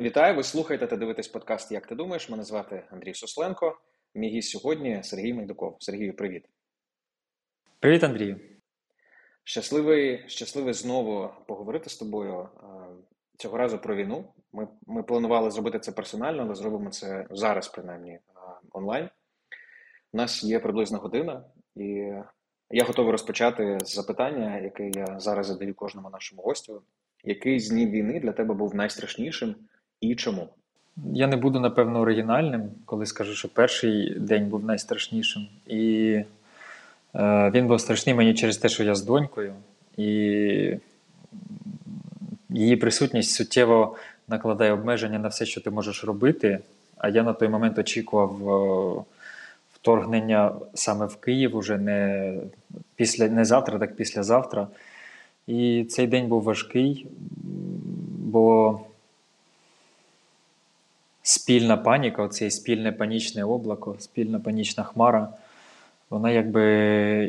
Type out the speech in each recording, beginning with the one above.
Вітаю, ви слухаєте та дивитесь подкаст Як ти думаєш? Мене звати Андрій Сосленко. Мій гість сьогодні Сергій Майдуков. Сергію, привіт. Привіт, Андрію. Щасливий щасливий знову поговорити з тобою. Цього разу про війну. Ми ми планували зробити це персонально, але зробимо це зараз, принаймні, онлайн. У нас є приблизно година, і я готовий розпочати з запитання, яке я зараз задаю кожному нашому гостю. Який з днів війни для тебе був найстрашнішим? І чому? Я не буду, напевно, оригінальним, коли скажу, що перший день був найстрашнішим. І е, він був страшний мені через те, що я з донькою, і її присутність суттєво накладає обмеження на все, що ти можеш робити. А я на той момент очікував е, вторгнення саме в Київ уже не після не завтра, так післязавтра. І цей день був важкий, бо спільна паніка, оце спільне панічне облако, спільна панічна хмара, вона якби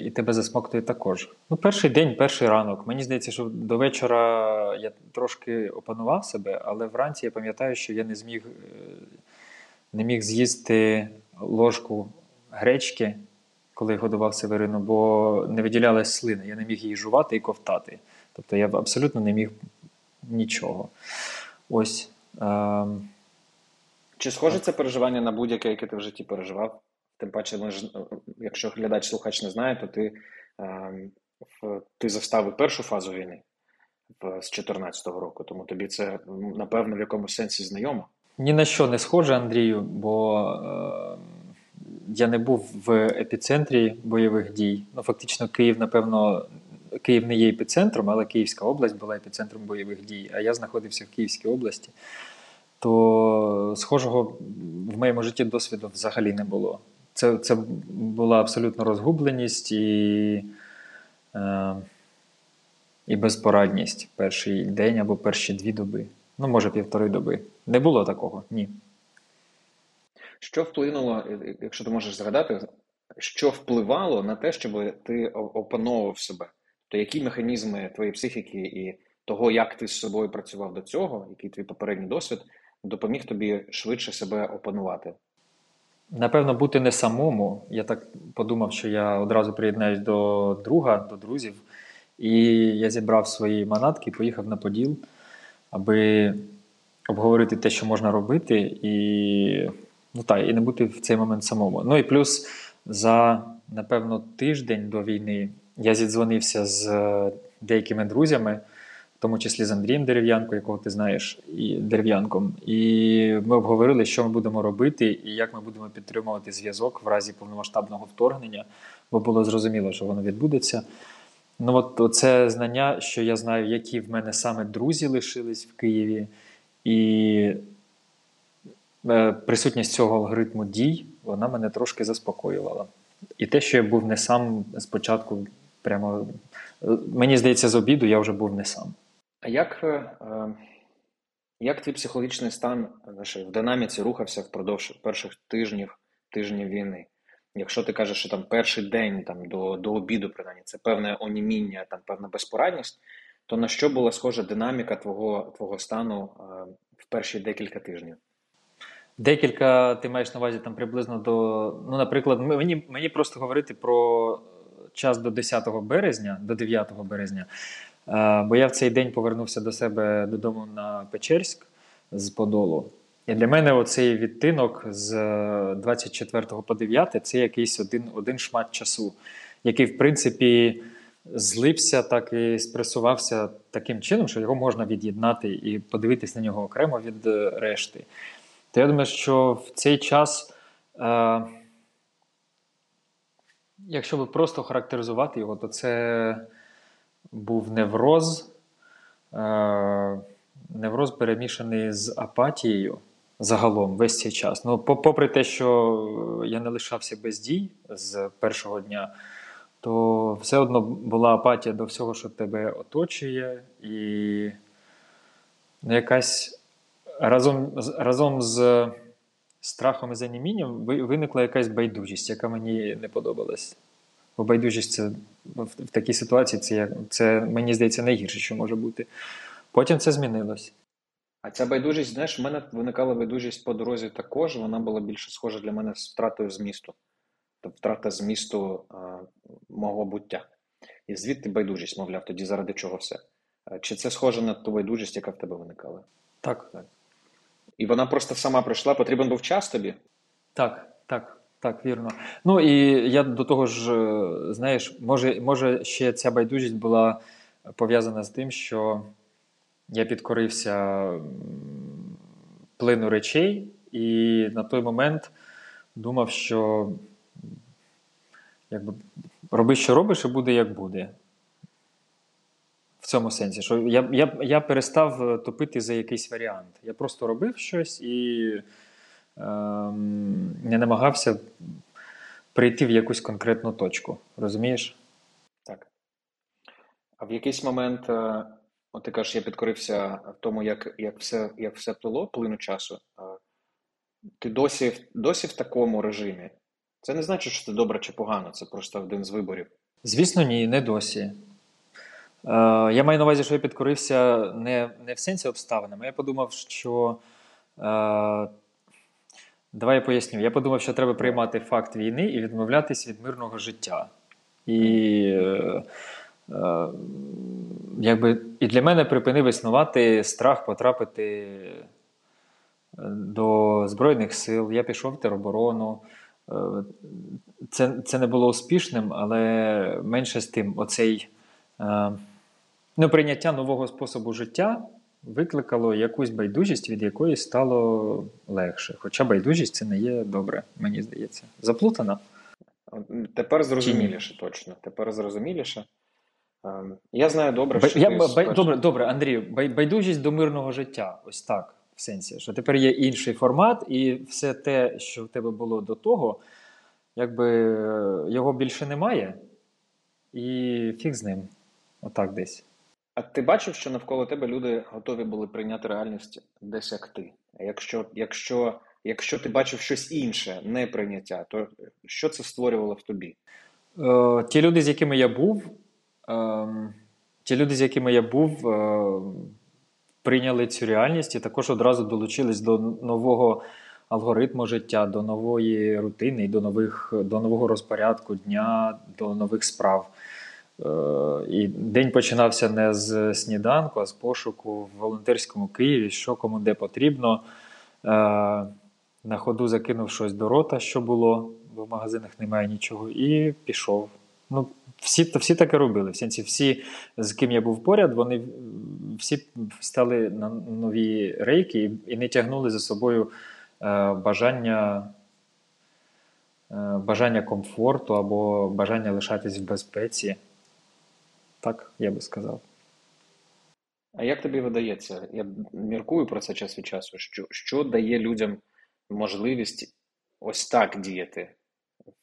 і тебе засмоктує також. Ну, Перший день, перший ранок. Мені здається, що до вечора я трошки опанував себе, але вранці я пам'ятаю, що я не зміг е, не міг з'їсти ложку гречки, коли годував Северину, бо не виділялась слина. Я не міг її жувати і ковтати. Тобто я абсолютно не міг нічого. Ось. Ем, чи схоже це переживання на будь-яке, яке ти в житті переживав? Тим паче, якщо глядач-слухач не знає, то ти е, ти застав першу фазу війни з 2014 року, тому тобі це, напевно, в якомусь сенсі знайомо. Ні на що не схоже, Андрію, бо е, я не був в епіцентрі бойових дій. Ну, Фактично, Київ, напевно, Київ не є епіцентром, але Київська область була епіцентром бойових дій. А я знаходився в Київській області то схожого в моєму житті досвіду взагалі не було. Це це була абсолютно розгубленість і е, і безпорадність перший день або перші дві доби. Ну, може, півтори доби. Не було такого, ні. Що вплинуло, якщо ти можеш згадати, що впливало на те, щоб ти опановував себе? То які механізми твоєї психіки і того, як ти з собою працював до цього, який твій попередній досвід, допоміг тобі швидше себе опанувати? Напевно, бути не самому. Я так подумав, що я одразу приєднаюсь до друга, до друзів, і я зібрав свої манатки, поїхав на Поділ, аби обговорити те, що можна робити, і ну так, і не бути в цей момент самому. Ну і плюс за, напевно, тиждень до війни я зідзвонився з деякими друзями тому числі з Андрієм Дерев'янко, якого ти знаєш, і дерев'янком. І ми обговорили, що ми будемо робити, і як ми будемо підтримувати зв'язок в разі повномасштабного вторгнення, бо було зрозуміло, що воно відбудеться. Ну, от це знання, що я знаю, які в мене саме друзі лишились в Києві, і е, присутність цього алгоритму дій, вона мене трошки заспокоювала. І те, що я був не сам спочатку, прямо е, мені здається, з обіду я вже був не сам. А як е, як твій психологічний стан в динаміці рухався впродовж перших тижнів тижнів війни? Якщо ти кажеш, що там перший день там до до обіду, принаймні, це певне оніміння, там певна безпорадність, то на що була схожа динаміка твого твого стану е, в перші декілька тижнів? Декілька ти маєш на увазі там приблизно до. Ну, наприклад, мені мені просто говорити про час до 10 березня, до 9 березня. Е, бо я в цей день повернувся до себе додому на Печерськ з Подолу. І для мене оцей відтинок з 24 по 9 це якийсь один один шмат часу, який, в принципі, злився, так і спресувався таким чином, що його можна від'єднати і подивитись на нього окремо від решти. То я думаю, що в цей час, е, якщо би просто характеризувати його, то це був невроз, е, невроз перемішаний з апатією загалом весь цей час. Ну, Попри те, що я не лишався без дій з першого дня, то все одно була апатія до всього, що тебе оточує, і ну, якась разом, разом з страхом і занімінням виникла якась байдужість, яка мені не подобалась. Бо байдужість це в такій ситуації це, це, мені здається, найгірше, що може бути. Потім це змінилось. А ця байдужість, знаєш, в мене виникала байдужість по дорозі також. Вона була більше схожа для мене з втратою змісту. Тобто втрата змісту а, мого буття. І звідти байдужість, мовляв, тоді заради чого все. Чи це схоже на ту байдужість, яка в тебе виникала? Так, І вона просто сама прийшла, потрібен був час тобі? так, так, так, вірно. Ну і я до того ж, е, знаєш, може, може ще ця байдужість була пов'язана з тим, що я підкорився плину речей, і на той момент думав, що якби, роби, що робиш, і буде як буде. В цьому сенсі, що я, я, я перестав е, топити за якийсь варіант. Я просто робив щось і не намагався прийти в якусь конкретну точку. Розумієш? Так. А в якийсь момент, е, от ти кажеш, я підкорився в тому, як, як, все, як все плило, плину часу. Ти досі, досі в такому режимі. Це не значить, що це добре чи погано, це просто один з виборів. Звісно, ні, не досі. Е, я маю на увазі, що я підкорився не, не в сенсі обставинами. Я подумав, що. Е, давай я поясню. Я подумав, що треба приймати факт війни і відмовлятись від мирного життя. І, е, е, якби, і для мене припинив існувати страх потрапити е, до Збройних сил. Я пішов в тероборону. Е, Це, це не було успішним, але менше з тим, оцей е, ну, прийняття нового способу життя викликало якусь байдужість, від якої стало легше. Хоча байдужість це не є добре, мені здається. Заплутана? Тепер зрозуміліше, точно. Тепер зрозуміліше. Ем, Я знаю добре, Бай- що я, ти бай- добре, добре, Андрію, бай- байдужість до мирного життя. Ось так, в сенсі, що тепер є інший формат, і все те, що в тебе було до того, якби е, його більше немає, і фіг з ним. Отак десь. А ти бачив, що навколо тебе люди готові були прийняти реальність десь як ти? Якщо, якщо, якщо ти бачив щось інше, не прийняття, то що це створювало в тобі? Е, ті люди, з якими я був, е, ті люди, з якими я був, е, прийняли цю реальність і також одразу долучились до нового алгоритму життя, до нової рутини, до, нових, до нового розпорядку дня, до нових справ. Е, І день починався не з сніданку, а з пошуку в волонтерському Києві, що кому де потрібно. Е, На ходу закинув щось до рота, що було, бо в магазинах немає нічого, і пішов. Ну, всі, всі таке робили. В сенсі, всі, з ким я був поряд, вони всі стали на нові рейки і, не тягнули за собою е, бажання, е, бажання комфорту або бажання лишатись в безпеці. Так, я би сказав. А як тобі видається? Я міркую про це час від часу. Що, що дає людям можливість ось так діяти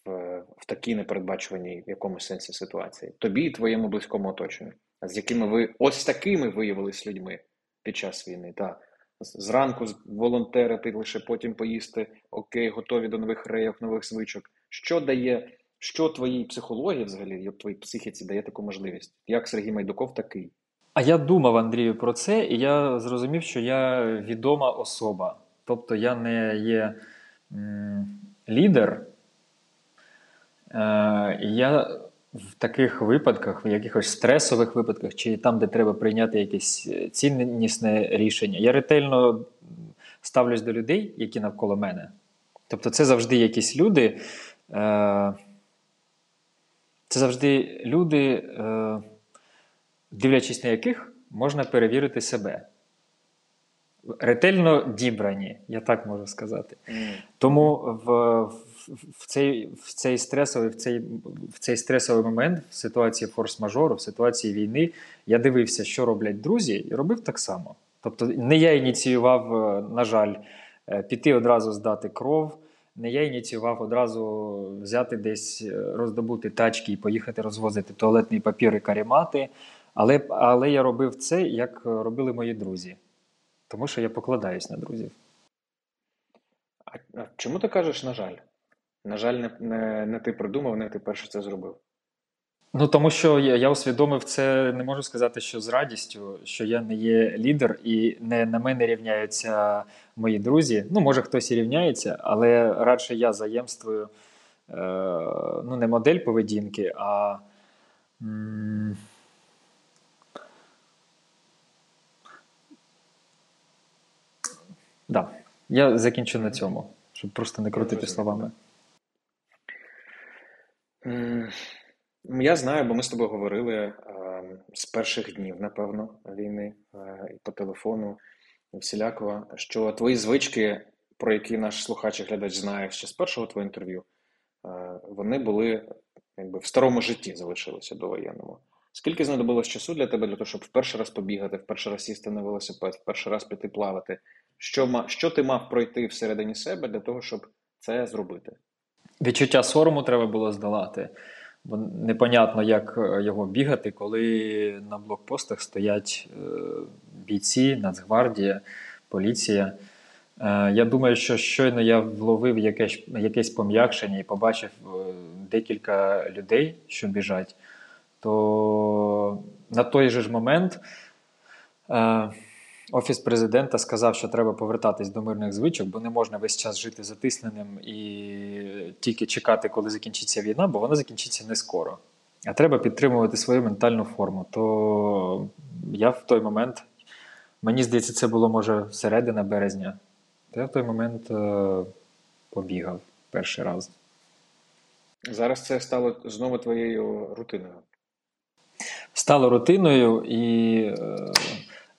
в, в такій непередбачуваній в якомусь сенсі ситуації? Тобі і твоєму близькому оточенню, з якими ви ось такими виявились людьми під час війни. Та. Зранку волонтерити, лише потім поїсти, окей, готові до нових рейок, нових звичок. Що дає, що твоїй психології взагалі, твоїй психіці дає таку можливість? Як Сергій Майдуков такий? А я думав, Андрію, про це, і я зрозумів, що я відома особа. Тобто я не є м, лідер. Е, я в таких випадках, в якихось стресових випадках, чи там, де треба прийняти якесь ціннісне рішення, я ретельно ставлюсь до людей, які навколо мене. Тобто, це завжди якісь люди. Е, це завжди люди. Е, дивлячись на яких можна перевірити себе. Ретельно дібрані, я так можу сказати. Тому в, в, цей, в, цей стресовий, в, цей, в цей стресовий момент, в ситуації форс-мажору, в ситуації війни, я дивився, що роблять друзі, і робив так само. Тобто, не я ініціював, е, на жаль, е, піти одразу здати кров. Не я ініціював одразу взяти десь, е, роздобути тачки і поїхати розвозити туалетний папір і карімати. Але, але я робив це, як е, робили мої друзі. Тому що я покладаюсь на друзів. А, чому ти кажеш, на жаль? На жаль, не, не, не ти придумав, не ти перше це зробив. Ну, тому що я, я усвідомив це, не можу сказати, що з радістю, що я не є лідер, і не на мене рівняються мої друзі. Ну, може, хтось і рівняється, але радше я заємствую е, ну, не модель поведінки, а. М- Да. Я закінчу на цьому, щоб просто не крутити словами. Я знаю, бо ми з тобою говорили е, з перших днів, напевно, війни е, і по телефону і всіляко, що твої звички, про які наш слухач і глядач знає ще з першого твого інтерв'ю, е, вони були якби в старому житті залишилися до воєнному. Скільки знадобилось часу для тебе, для того, щоб в перший раз побігати, в перший раз сісти на велосипед, в перший раз піти плавати? Що що ти мав пройти всередині себе для того, щоб це зробити? Відчуття сорому треба було здолати, бо непонятно, як е, його бігати, коли на блокпостах стоять е, бійці, Нацгвардія, поліція. Е, я думаю, що щойно я вловив якесь якесь пом'якшення і побачив декілька людей, що біжать, то на той же ж момент. Офіс президента сказав, що треба повертатись до мирних звичок, бо не можна весь час жити затисненим і тільки чекати, коли закінчиться війна, бо вона закінчиться не скоро. А треба підтримувати свою ментальну форму. То я в той момент, мені здається, це було може середина березня, то я в той момент е, побігав перший раз. Зараз це стало знову твоєю рутиною. Стало рутиною і. Е,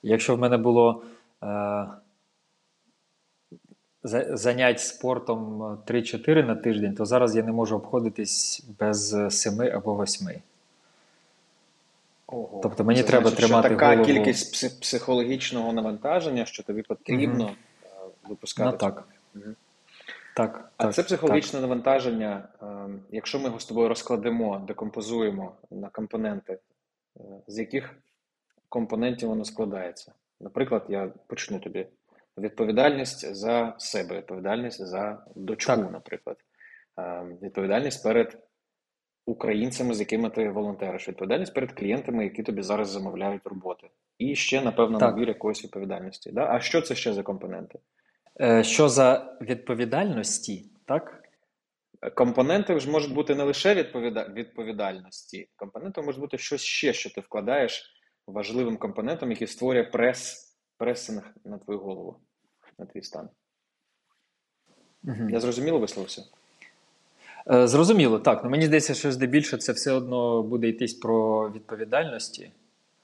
Якщо в мене було е, занять спортом 3-4 на тиждень, то зараз я не можу обходитись без 7 або 8. Ого. Тобто мені Це треба значить, тримати що така голову... кількість психологічного навантаження, що тобі потрібно угу. випускати. Ну, так. Так, А так, це психологічне так. навантаження, е, якщо ми його з тобою розкладемо, декомпозуємо на компоненти, е, з яких компонентів воно складається. Наприклад, я почну тобі. Відповідальність за себе, відповідальність за дочку, так. наприклад, відповідальність перед українцями, з якими ти волонтериш, відповідальність перед клієнтами, які тобі зараз замовляють роботи. І ще, напевно, набір якоїсь відповідальності. Да? А що це ще за компоненти? Е, що за відповідальності, так? Компоненти ж можуть бути не лише відповідальності, компоненти можуть бути щось ще, що ти вкладаєш важливим компонентом, який створює прес, пресинг на твою голову, на твій стан. Угу. Я зрозуміло висловився? Е, зрозуміло, так. Ну, Мені здається, що здебільшого це все одно буде йтись про відповідальності,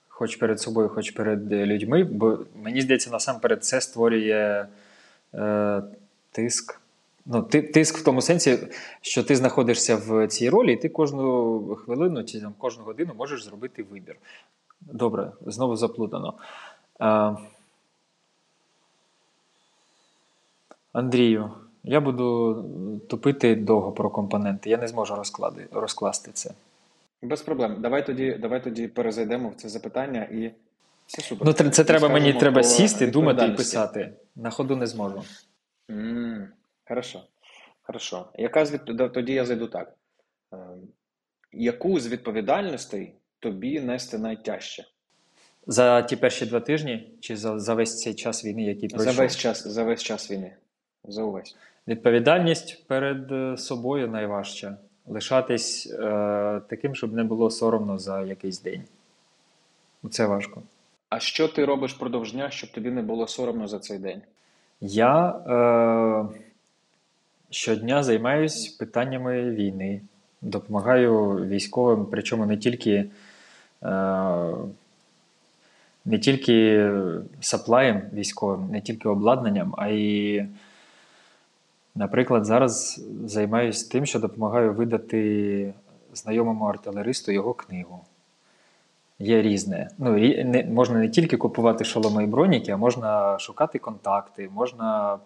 хоч перед собою, хоч перед людьми. Бо мені здається, насамперед це створює е, тиск. Ну, Тиск в тому сенсі, що ти знаходишся в цій ролі, і ти кожну хвилину чи там, кожну годину можеш зробити вибір. Добре, знову заплутано. А, Андрію, я буду тупити довго про компоненти. Я не зможу розклади, розкласти це. Без проблем. Давай тоді давай тоді перезайдемо в це запитання і все супер. Ну, Це, це треба мені треба сісти, думати і писати. На ходу не зможу. Mm, хорошо. Хорошо. Яка з Тоді я зайду так. Е, яку з відповідальностей тобі нести найтяжче? За ті перші два тижні чи за за весь цей час війни, який пройшов? За весь час за весь час війни. За увесь. Відповідальність перед е, собою найважча. Лишатись е, таким, щоб не було соромно за якийсь день. Це важко. А що ти робиш продовж дня, щоб тобі не було соромно за цей день? Я е, щодня займаюся питаннями війни, допомагаю військовим, причому не тільки. Е, не тільки саплаєм військовим, не тільки обладнанням, а й, наприклад, зараз займаюся тим, що допомагаю видати знайомому артилеристу його книгу. Є різне. Ну, не, Можна не тільки купувати шоломи і броніки, а можна шукати контакти, можна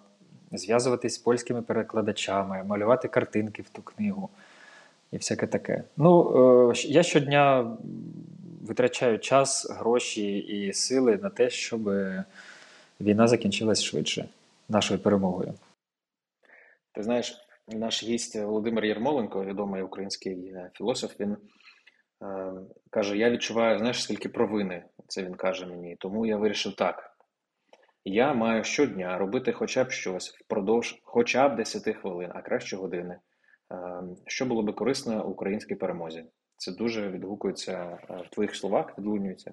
зв'язуватись з польськими перекладачами, малювати картинки в ту книгу і всяке таке. Ну, е, Я щодня витрачаю час, гроші і сили на те, щоб війна закінчилась швидше нашою перемогою. Ти знаєш, наш гість Володимир Єрмоленко, відомий український е, філософ, він Е, каже: Я відчуваю, знаєш, скільки провини. Це він каже мені. Тому я вирішив так. Я маю щодня робити хоча б щось впродовж хоча б 10 хвилин, а краще години, що було би корисно українській перемозі. Це дуже відгукується в твоїх словах, відлунюється.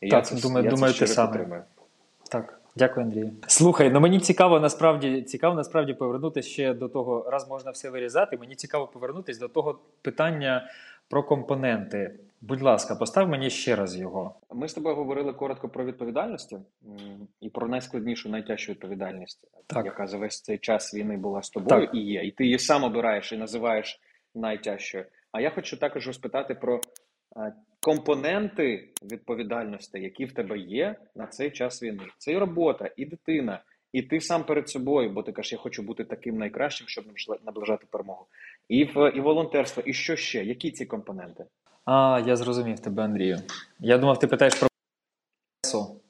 І так, я думаю, я думаю, це ти саме. підтримую. Так, дякую, Андрію. Слухай, ну мені цікаво насправді цікаво насправді повернутися ще до того, раз можна все вирізати. Мені цікаво повернутися до того питання про компоненти. Будь ласка, постав мені ще раз його. Ми з тобою говорили коротко про відповідальність і про найскладнішу, найтяжчу відповідальність, так. яка за весь цей час війни була з тобою так. і є. І ти її сам обираєш і називаєш найтяжчою. А я хочу також розпитати про компоненти відповідальності, які в тебе є на цей час війни. Це і робота, і дитина, і ти сам перед собою, бо ти кажеш, я хочу бути таким найкращим, щоб наближати перемогу. І в і волонтерство, і що ще? Які ці компоненти? А, я зрозумів тебе, Андрію. Я думав, ти питаєш про стресу.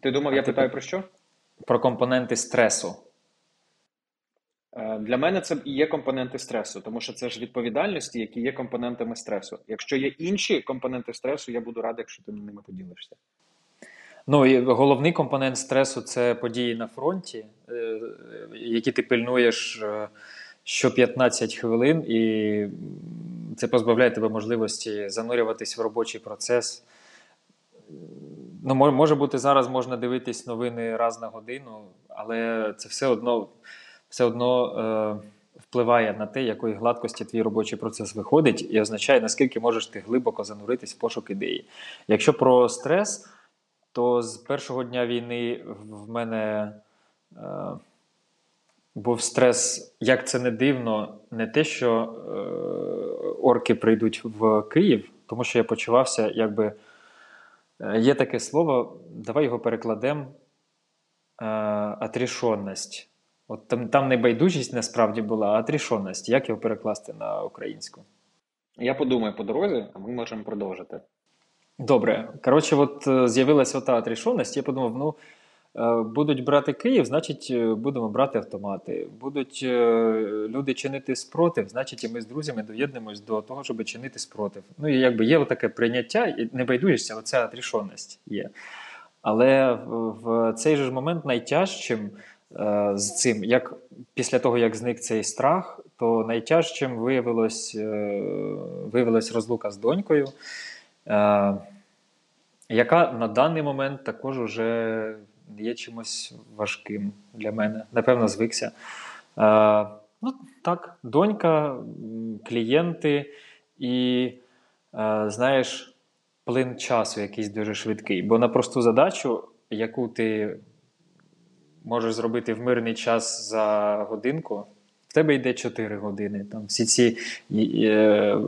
Ти думав, а я ти питаю про що? Про компоненти стресу. Е, для мене це і є компоненти стресу, тому що це ж відповідальності, які є компонентами стресу. Якщо є інші компоненти стресу, я буду радий, якщо ти ними поділишся. Ну і головний компонент стресу це події на фронті, е, які ти пильнуєш е, що 15 хвилин, і це позбавляє тебе можливості занурюватись в робочий процес. Ну, Може бути, зараз можна дивитись новини раз на годину, але це все одно все одно е, впливає на те, якої гладкості твій робочий процес виходить, і означає, наскільки можеш ти глибоко зануритись в пошук ідеї. Якщо про стрес, то з першого дня війни в мене е, був стрес, як це не дивно, не те, що е, орки прийдуть в Київ, тому що я почувався, якби. Е, є таке слово, давай його перекладемо. Е, Отрішонність. От там там не байдужість насправді була, а трішонність. Як його перекласти на українську? Я подумаю по дорозі, а ми можемо продовжити. Добре. Коротше, от е, з'явилася ота трішонність. Я подумав: ну будуть брати Київ, значить, е, будемо брати автомати. Будуть люди чинити спротив, значить, і ми з друзями доєднуємось до того, щоб чинити спротив. Ну і якби є таке прийняття, і не байдужість, оця трішонність є. Але в цей же момент найтяжчим. Е, з цим. Як Після того, як зник цей страх, то найтяжчим виявилось, е, виявилась розлука з донькою, е, яка на даний момент також вже є чимось важким для мене. Напевно, звикся. Ну, Так, донька, клієнти і, знаєш, плин часу якийсь дуже швидкий. Бо на просту задачу, яку ти можеш зробити в мирний час за годинку, в тебе йде 4 години. Там Всі ці е,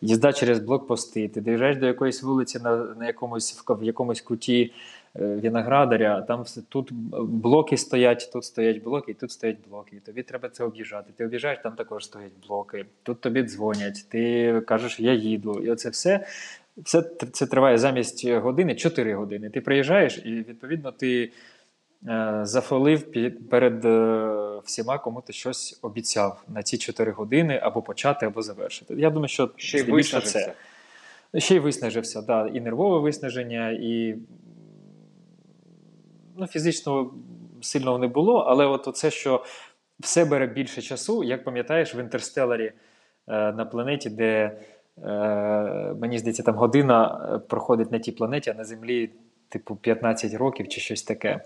їзда через блокпости, ти доїжджаєш до якоїсь вулиці на на якомусь в якомусь куті е, виноградаря, там тут блоки стоять, тут стоять блоки, і тут стоять блоки. Тобі треба це об'їжджати. Ти об'їжджаєш, там також стоять блоки, тут тобі дзвонять, ти кажеш, я їду. І оце все. Все це триває замість години 4 години. Ти приїжджаєш, і відповідно ти Е, зафолив перед е, всіма, кому ти щось обіцяв на ці 4 години або почати, або завершити. Я думаю, що ще й виснажився. це. Ще й виснажився, да. і нервове виснаження, і ну, фізично сильного не було, але от оце, що все бере більше часу, як пам'ятаєш, в інтерстеларі е, на планеті, де мені здається, там година проходить на тій планеті, а на Землі, типу, 15 років чи щось таке.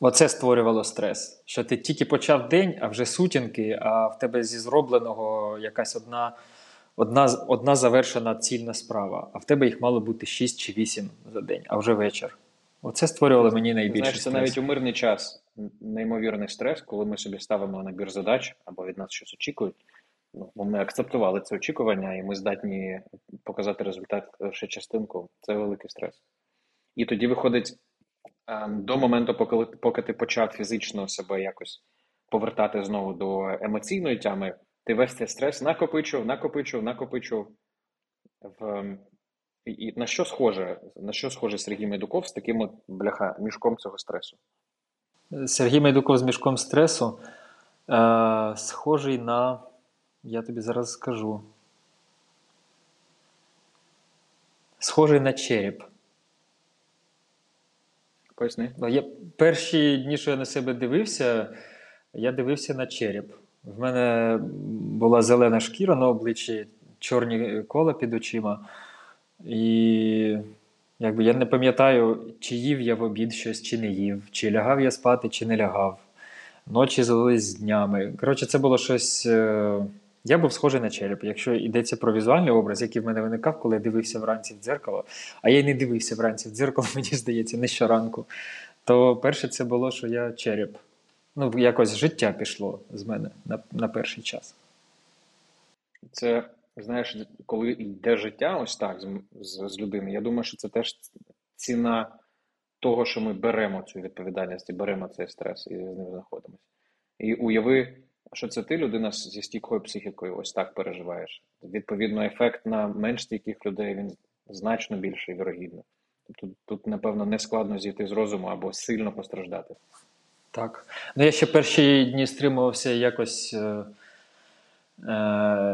Оце створювало стрес. Що ти тільки почав день, а вже сутінки, а в тебе зі зробленого якась одна одна, одна завершена цільна справа, а в тебе їх мало бути 6 чи 8 за день, а вже вечір. Оце створювало мені найбільше Знаєш, це стрес. навіть у мирний час неймовірний стрес, коли ми собі ставимо набір задач або від нас щось очікують. Ну, Ми акцептували це очікування, і ми здатні показати результат лише частинку. Це великий стрес. І тоді виходить. Ем, до моменту, поки поки ти почав фізично себе якось повертати знову до емоційної тями, ти весь цей стрес накопичував, накопичував, накопичував. В, і На що схоже на що схоже Сергій Медуков з таким от, бляха мішком цього стресу? Сергій Медуков з мішком стресу е, схожий на, я тобі зараз скажу. схожий на череп. Поясни. Ну, я, перші дні, що я на себе дивився, я дивився на череп. В мене була зелена шкіра на обличчі, чорні кола під очима. І якби я не пам'ятаю, чи їв я в обід щось, чи не їв, чи лягав я спати, чи не лягав. Ночі залились з днями. Коротше, це було щось. е, Я був схожий на череп. Якщо йдеться про візуальний образ, який в мене виникав, коли я дивився вранці в дзеркало, а я й не дивився вранці в дзеркало, мені здається, не щоранку. То перше це було, що я череп. Ну, якось життя пішло з мене на, на перший час. Це, знаєш, коли йде життя ось так з, з, з людини, я думаю, що це теж ціна того, що ми беремо цю відповідальність і беремо цей стрес і з ним знаходимося. І уяви, що це ти, людина зі стійкою психікою, ось так переживаєш. Відповідно, ефект на менш стійких людей він значно більший, вірогідно. Тобто тут, напевно, не складно зійти з розуму або сильно постраждати. Так. Ну, я ще перші дні стримувався якось е,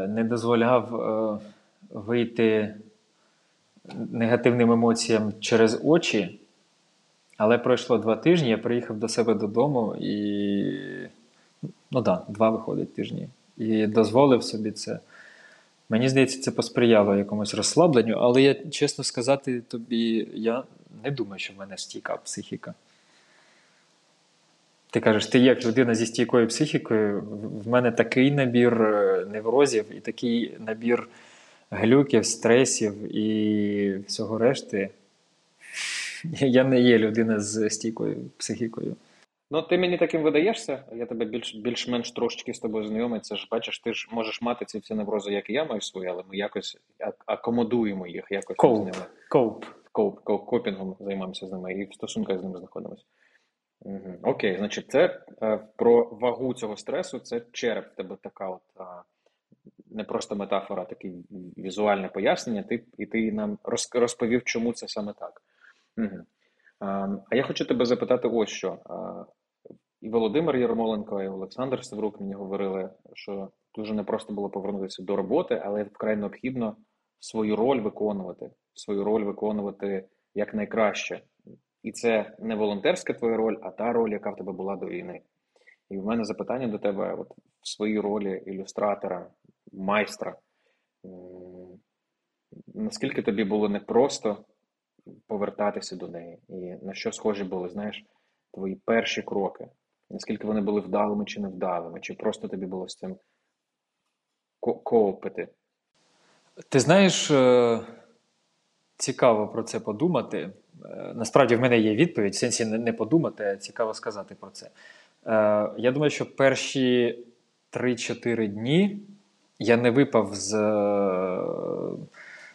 не дозволяв е, вийти негативним емоціям через очі. Але пройшло два тижні, я приїхав до себе додому і. Ну так, да, два виходить тижні. І дозволив собі це. Мені здається, це посприяло якомусь розслабленню, але я, чесно сказати тобі, я не думаю, що в мене стійка психіка. Ти кажеш, ти як людина зі стійкою психікою, в- мене такий набір е, неврозів і такий набір глюків, стресів і всього решти. Я не є людина з стійкою психікою. Ну, ти мені таким видаєшся, я тебе більш, більш-менш трошечки з тобою знайомий. Це ж бачиш, ти ж можеш мати ці всі неврози, як і я маю свої, але ми якось ак- акомодуємо їх, якось з ними. Коуп. Коуп, коуп, копінгом займаємося з ними і в стосунках з ними знаходимося. Окей, значить, це е, про вагу цього стресу, це череп в тебе така от а, не просто метафора, а таке візуальне пояснення. Ти, і ти нам розповів, чому це саме так. Угу. А, я хочу тебе запитати ось що. І Володимир Ярмоленко, і Олександр Севрук мені говорили, що дуже непросто було повернутися до роботи, але вкрай необхідно свою роль виконувати, свою роль виконувати якнайкраще. І це не волонтерська твоя роль, а та роль, яка в тебе була до війни. І в мене запитання до тебе: от в своїй ролі ілюстратора, майстра. Наскільки тобі було непросто повертатися до неї? І на що схожі були, знаєш, твої перші кроки? Наскільки вони були вдалими чи невдалими? Чи просто тобі було з цим ко- коопити? Ти знаєш, е, цікаво про це подумати. Е, Насправді в мене є відповідь, в сенсі не подумати, цікаво сказати про це. Е, Я думаю, що перші 3-4 дні я не випав з е,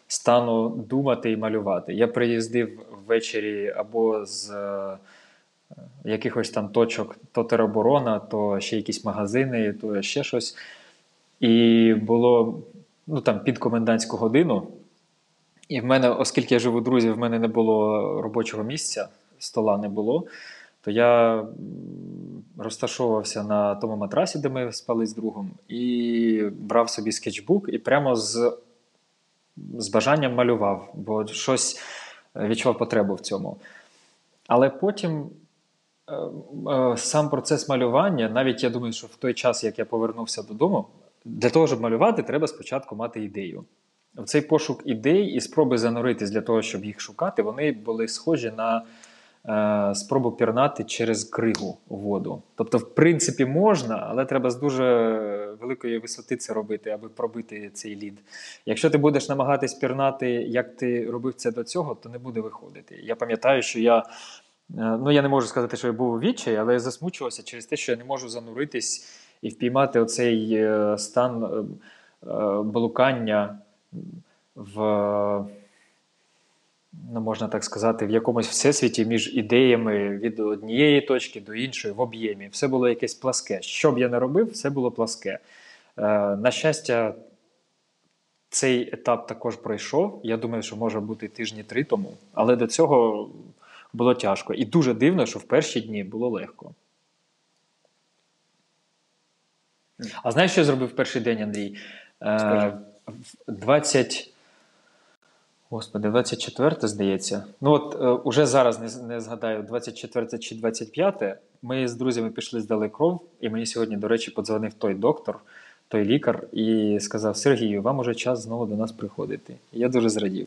стану думати і малювати. Я приїздив ввечері або з е, якихось там точок, то тероборона, то ще якісь магазини, то ще щось. І було ну, там, під комендантську годину. І в мене, оскільки я живу друзів, в мене не було робочого місця, стола не було, то я розташовувався на тому матрасі, де ми спали з другом, і брав собі скетчбук і прямо з, з бажанням малював, бо щось е, відчував потребу в цьому. Але потім е, е, сам процес малювання, навіть я думаю, що в той час, як я повернувся додому, для того, щоб малювати, треба спочатку мати ідею. Цей пошук ідей і спроби зануритись для того, щоб їх шукати, вони були схожі на е, спробу пірнати через кригу воду. Тобто, в принципі, можна, але треба з дуже великої висоти це робити, аби пробити цей лід. Якщо ти будеш намагатись пірнати, як ти робив це до цього, то не буде виходити. Я пам'ятаю, що я. е, Ну, я не можу сказати, що я був у відчаї, але я засмучувався через те, що я не можу зануритись і впіймати оцей е, стан е, блукання в, ну, можна так сказати, в якомусь всесвіті між ідеями від однієї точки до іншої в об'ємі. Все було якесь пласке. Що б я не робив, все було пласке. Е, на щастя, цей етап також пройшов. Я думаю, що може бути тижні три тому, але до цього було тяжко. І дуже дивно, що в перші дні було легко. А знаєш, що я зробив в перший день, Андрій? Е, 20. Господи, 24 здається. Ну от е, уже зараз не, не згадаю, 24 чи 25. Ми з друзями пішли, здали кров, і мені сьогодні, до речі, подзвонив той доктор, той лікар, і сказав: Сергію, вам уже час знову до нас приходити. Я дуже зрадів.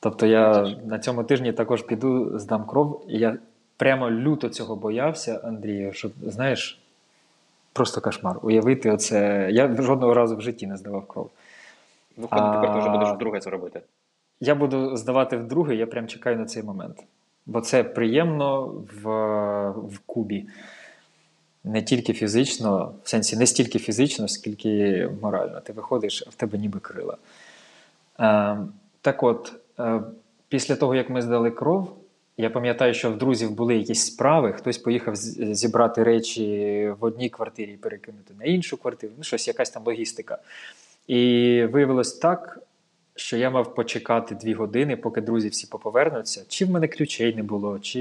Тобто я на цьому тижні також піду, здам кров, я прямо люто цього боявся, Андрію, що знаєш, просто кошмар. Уявити оце. Я жодного разу в житті не здавав кров. Виходить, тепер ти вже будеш вдруге це робити. Я буду здавати вдруге, я прям чекаю на цей момент. Бо це приємно в в Кубі. Не тільки фізично, в сенсі не стільки фізично, скільки морально. Ти виходиш, а в тебе ніби крила. Е, Так от, е, після того, як ми здали кров, я пам'ятаю, що в друзів були якісь справи, хтось поїхав зібрати речі в одній квартирі і перекинути на іншу квартиру, ну щось, якась там логістика. І виявилось так, що я мав почекати дві години, поки друзі всі повернуться. Чи в мене ключей не було, чи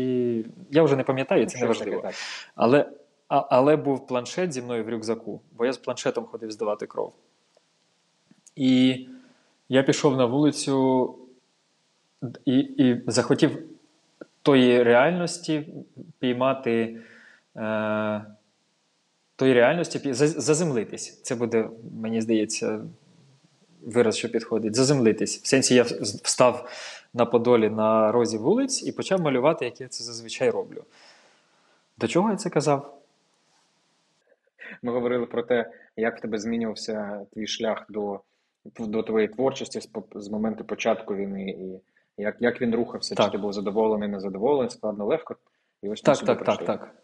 я вже не пам'ятаю, це не важливо. Але а, але був планшет зі мною в рюкзаку, бо я з планшетом ходив здавати кров. І я пішов на вулицю і і захотів тої реальності піймати. Е, Тої реальності заземлитись. Це буде, мені здається, вираз, що підходить. Заземлитись. В сенсі я встав на Подолі на розі вулиць і почав малювати, як я це зазвичай роблю. До чого я це казав? Ми говорили про те, як в тебе змінювався твій шлях до до твоєї творчості з, з моменту початку війни, і як як він рухався, так. чи ти був задоволений, незадоволений, складно, легко. І ось Так, так, так, так.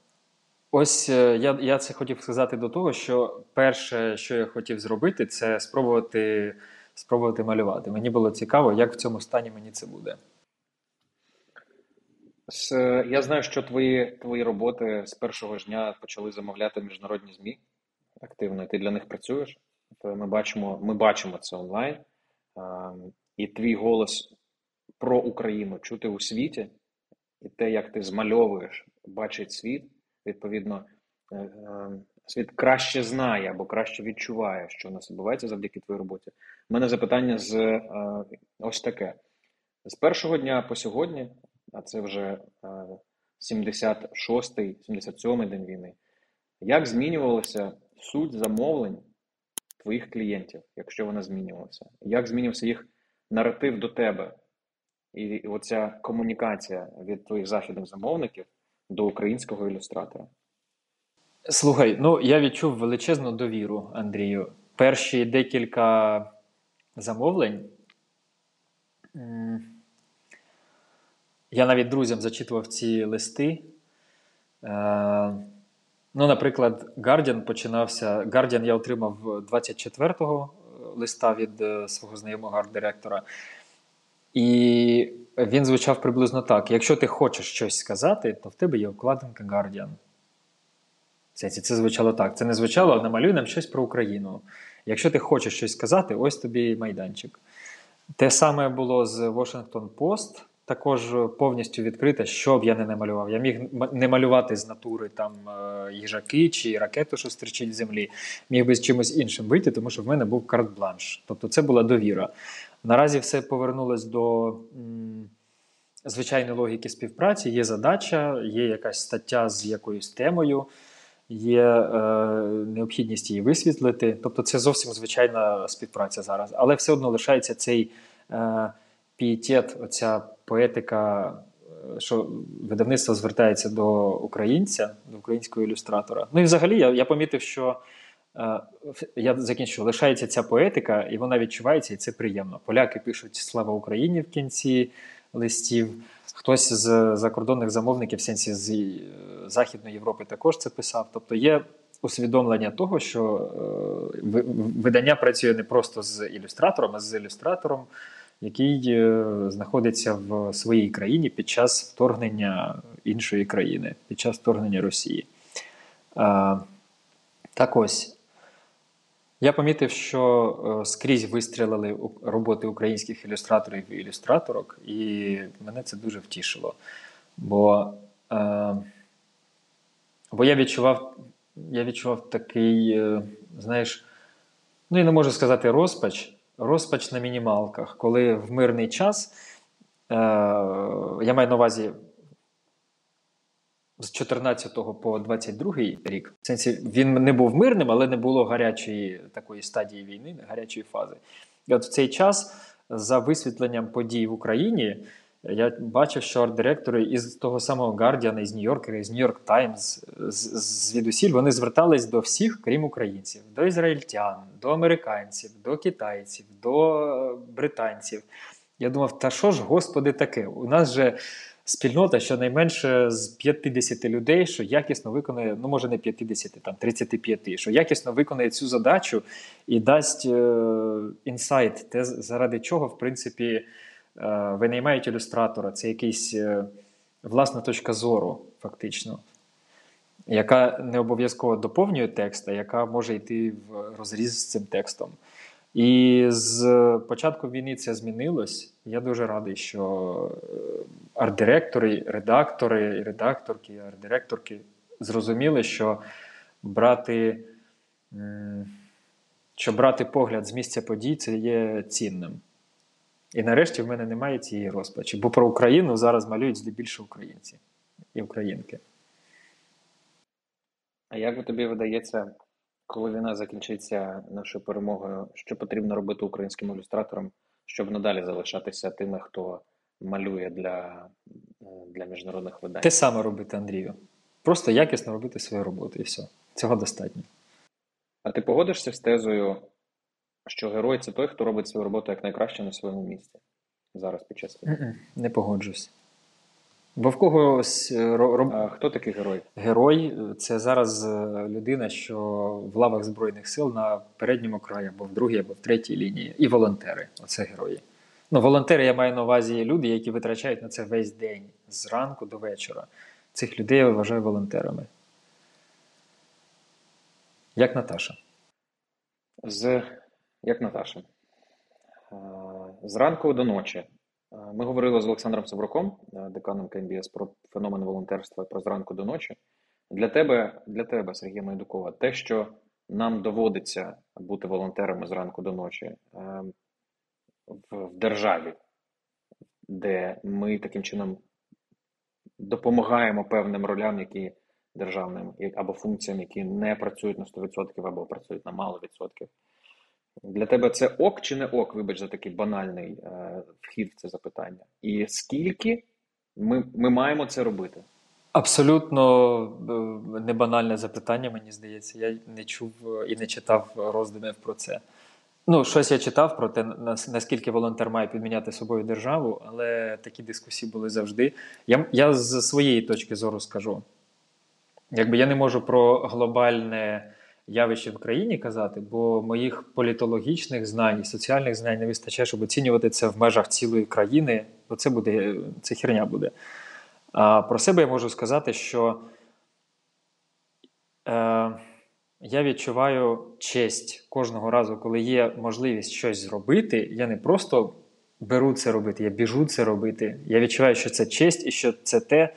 Ось е, я я це хотів сказати до того, що перше, що я хотів зробити, це спробувати спробувати малювати. Мені було цікаво, як в цьому стані мені це буде. Я знаю, що твої твої роботи з першого ж дня почали замовляти міжнародні ЗМІ активно. Ти для них працюєш. Ми бачимо ми бачимо це онлайн, і твій голос про Україну чути у світі, і те, як ти змальовуєш, бачить світ відповідно, е, е, світ краще знає або краще відчуває, що у нас відбувається завдяки твоїй роботі. У мене запитання з е, ось таке: з першого дня по сьогодні, а це вже 76-й, 77-й день війни. Як змінювалася суть замовлень твоїх клієнтів, якщо вона змінювалася? Як змінився їх наратив до тебе? І оця комунікація від твоїх західних замовників до українського ілюстратора? Слухай, ну я відчув величезну довіру, Андрію. Перші декілька замовлень. Я навіть друзям зачитував ці листи. Е, ну, Наприклад, Guardian починався. Guardian я отримав 24-го листа від е, свого знайомого арт-директора. І він звучав приблизно так: якщо ти хочеш щось сказати, то в тебе є обкладинка Guardian. Це звучало так. Це не звучало, намалюй нам щось про Україну. Якщо ти хочеш щось сказати, ось тобі майданчик. Те саме було з Washington Post, також повністю відкрите, що б я не намалював. Я міг не малювати з натури там е, їжаки чи ракету, що стрічить землі. Міг би з чимось іншим вийти, тому що в мене був карт-бланш. Тобто це була довіра. Наразі все повернулось до звичайної логіки співпраці. Є задача, є якась стаття з якоюсь темою, є е, необхідність її висвітлити. Тобто, це зовсім звичайна співпраця зараз. Але все одно лишається цей е, пієтет, оця поетика. Е, що видавництво звертається до українця, до українського ілюстратора. Ну і взагалі я я помітив, що я закінчу, лишається ця поетика, і вона відчувається, і це приємно. Поляки пишуть Слава Україні в кінці листів. Хтось з закордонних замовників, в сенсі з е, Західної Європи, також це писав. Тобто є усвідомлення того, що е, видання працює не просто з ілюстратором, а з ілюстратором, який знаходиться в своїй країні під час вторгнення іншої країни, під час вторгнення Росії. Так ось. Я помітив, що е, скрізь вистрілили роботи українських ілюстраторів і ілюстраторок, і мене це дуже втішило. Бо е, бо я відчував я відчував такий, е, знаєш, ну я не можу сказати розпач, розпач на мінімалках, коли в мирний час, е, я маю на увазі з 14 по 22 рік, в сенсі він не був мирним, але не було гарячої такої стадії війни, гарячої фази. І от в цей час, за висвітленням подій в Україні, я бачив, що арт-директори із того самого Guardian, із Нью-Йоркера, із Нью-Йорк Таймс, звідусіль вони звертались до всіх, крім українців, до ізраїльтян, до американців, до китайців, до британців. Я думав, та що ж, господи, таке? У нас же спільнота щонайменше з 50 людей, що якісно виконує, ну може не 50, там 35, що якісно виконує цю задачу і дасть е, інсайт, те, заради чого, в принципі, е, винаймають ілюстратора. Це якийсь е, власна точка зору, фактично. Яка не обов'язково доповнює текст, а яка може йти в розріз з цим текстом. І з початку війни це змінилось. Я дуже радий, що е, арт-директори, редактори, редакторки, арт-директорки зрозуміли, що брати що брати погляд з місця подій це є цінним. І нарешті в мене немає цієї розпачі. Бо про Україну зараз малюють здебільшого українці і українки. А як тобі видається, коли війна закінчиться нашою перемогою, що потрібно робити українським ілюстраторам, щоб надалі залишатися тими, хто малює для для міжнародних видань? Те саме робити, Андрію. Просто якісно робити свою роботу і все. Цього достатньо. А ти погодишся з тезою, що герой це той, хто робить свою роботу як найкраще на своєму місці зараз під час війни? Не погоджусь. Бо в когось е, роб... А Хто такий герой? Герой е, це зараз е, людина, що в лавах Збройних сил на передньому краї, або в другій, або в третій лінії. І волонтери. Оце герої. Ну, волонтери я маю на увазі люди, які витрачають на це весь день з ранку до вечора. Цих людей я вважаю волонтерами. Як Наташа? З як Наташа. Зранку до ночі. Ми говорили з Олександром Савруком, деканом КМБС, про феномен волонтерства про зранку до ночі. Для тебе, для тебе, Сергія Майдукова, те, що нам доводиться бути волонтерами зранку до ночі в державі, де ми таким чином допомагаємо певним ролям, які державним або функціям, які не працюють на 100% або працюють на мало відсотків. Для тебе це ок чи не ок, вибач за такий банальний е, вхід в це запитання. І скільки ми, ми маємо це робити? Абсолютно е, не банальне запитання, мені здається. Я не чув і не читав роздумів про це. Ну, щось я читав про те, наскільки волонтер має підміняти собою державу, але такі дискусії були завжди. Я я з своєї точки зору скажу: якби я не можу про глобальне явище в країні казати, бо моїх політологічних знань і соціальних знань не вистачає, щоб оцінювати це в межах цілої країни, бо це буде це херня буде. А про себе я можу сказати, що е, я відчуваю честь кожного разу, коли є можливість щось зробити. Я не просто беру це робити, я біжу це робити. Я відчуваю, що це честь і що це те.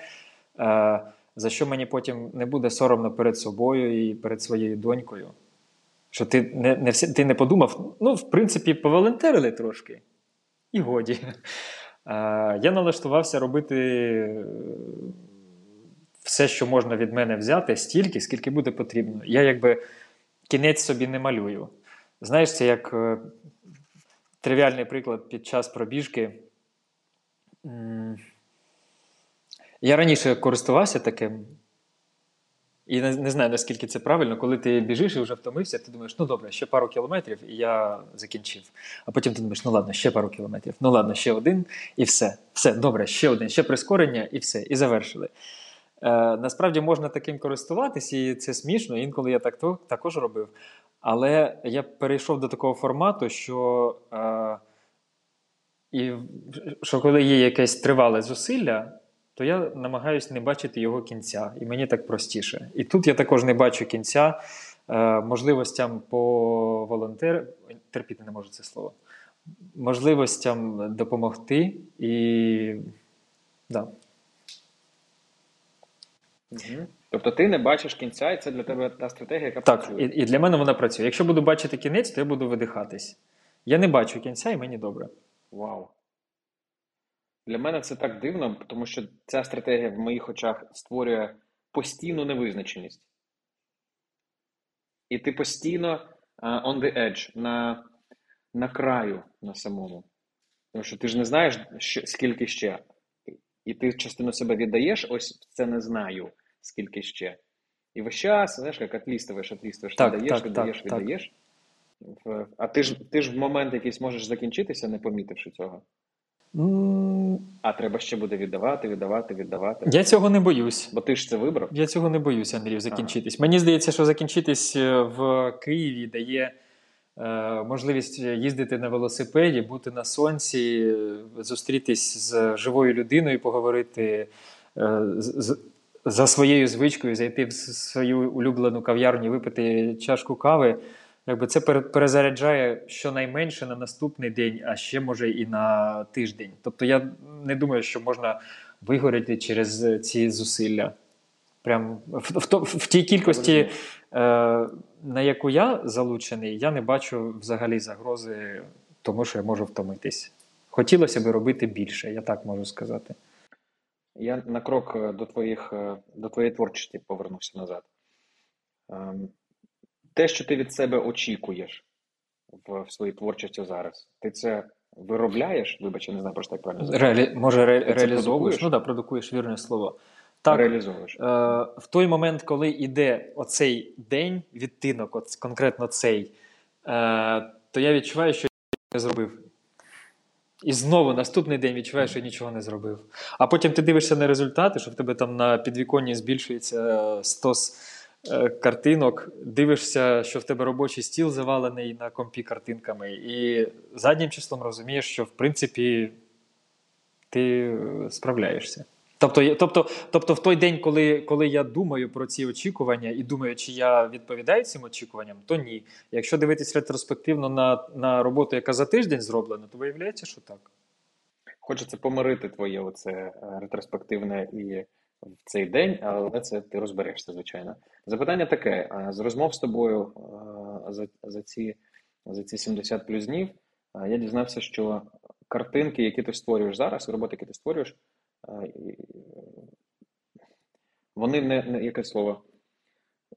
Е, за що мені потім не буде соромно перед собою і перед своєю донькою. Що ти не не, ти не подумав, ну, в принципі, поволонтерили трошки, і годі. А, Я налаштувався робити е, все, що можна від мене взяти, стільки, скільки буде потрібно. Я якби кінець собі не малюю. Знаєш, це як е, тривіальний приклад під час пробіжки. Я раніше користувався таким, і не, не знаю, наскільки це правильно, коли ти біжиш і вже втомився, ти думаєш, ну добре, ще пару кілометрів, і я закінчив. А потім ти думаєш, ну ладно, ще пару кілометрів, ну ладно, ще один, і все. Все, добре, ще один, ще прискорення, і все, і завершили. Е, Насправді можна таким користуватись, і це смішно. Інколи я так також робив. Але я перейшов до такого формату, що. Е, і що коли є якесь тривале зусилля, то я намагаюся не бачити його кінця, і мені так простіше. І тут я також не бачу кінця е, можливостям по волонтер... терпіти не можу це слово, можливостям допомогти і. Да. Угу. Тобто ти не бачиш кінця, і це для тебе та стратегія, яка так, працює. Так, і, і для мене вона працює. Якщо буду бачити кінець, то я буду видихатись. Я не бачу кінця, і мені добре. Вау. Для мене це так дивно, тому що ця стратегія в моїх очах створює постійну невизначеність. І ти постійно uh, on the edge, на на краю на самому. Тому що ти ж не знаєш, що, скільки ще. І ти частину себе віддаєш, ось це не знаю, скільки ще. І весь час, знаєш, як отлістуєш, отлістуєш, так, віддаєш, так, віддаєш, так, віддаєш. А ти ж ти ж в момент якийсь можеш закінчитися, не помітивши цього. А треба ще буде віддавати, віддавати, віддавати. Я цього не боюсь. Бо ти ж це вибрав? Я цього не боюсь, Андрію, закінчитись. Ага. Мені здається, що закінчитись е, в Києві дає е, можливість їздити на велосипеді, бути на сонці, зустрітись з живою людиною, поговорити е, з, за своєю звичкою, зайти в свою улюблену кав'ярню, випити чашку кави. Якби це перезаряджає щонайменше на наступний день, а ще може і на тиждень. Тобто я не думаю, що можна вигоріти через ці зусилля. Прям в, в, в тій кількості, е, на яку я залучений, я не бачу взагалі загрози, тому що я можу втомитись. Хотілося б робити більше, я так можу сказати. Я на крок е, до твоїх, е, до твоєї творчості повернуся назад. Те, що ти від себе очікуєш в, в своїй творчості зараз, ти це виробляєш? Вибач, я не знаю, просто так правильно Реалі... Може, ре... реалізовуєш? Ну так, да, продукуєш вірне слово. Так, реалізовуєш. Е, в той момент, коли йде оцей день, відтинок, от конкретно цей, е, то я відчуваю, що я не зробив. І знову наступний день відчуваєш, що я нічого не зробив. А потім ти дивишся на результати, що в тебе там на підвіконні збільшується стос Е, картинок, дивишся, що в тебе робочий стіл завалений на компі картинками, і заднім числом розумієш, що в принципі ти справляєшся. Тобто, тобто, тобто, в той день, коли коли я думаю про ці очікування і думаю, чи я відповідаю цим очікуванням, то ні. Якщо дивитися ретроспективно на на роботу, яка за тиждень зроблена, то виявляється, що так. Хочеться помирити твоє оце е, ретроспективне і в цей день, але це ти розберешся, звичайно. Запитання таке: з розмов з тобою за за, ці за ці 70 плюс днів я дізнався, що картинки, які ти створюєш зараз, роботи, які ти створюєш, вони не, не яке слово,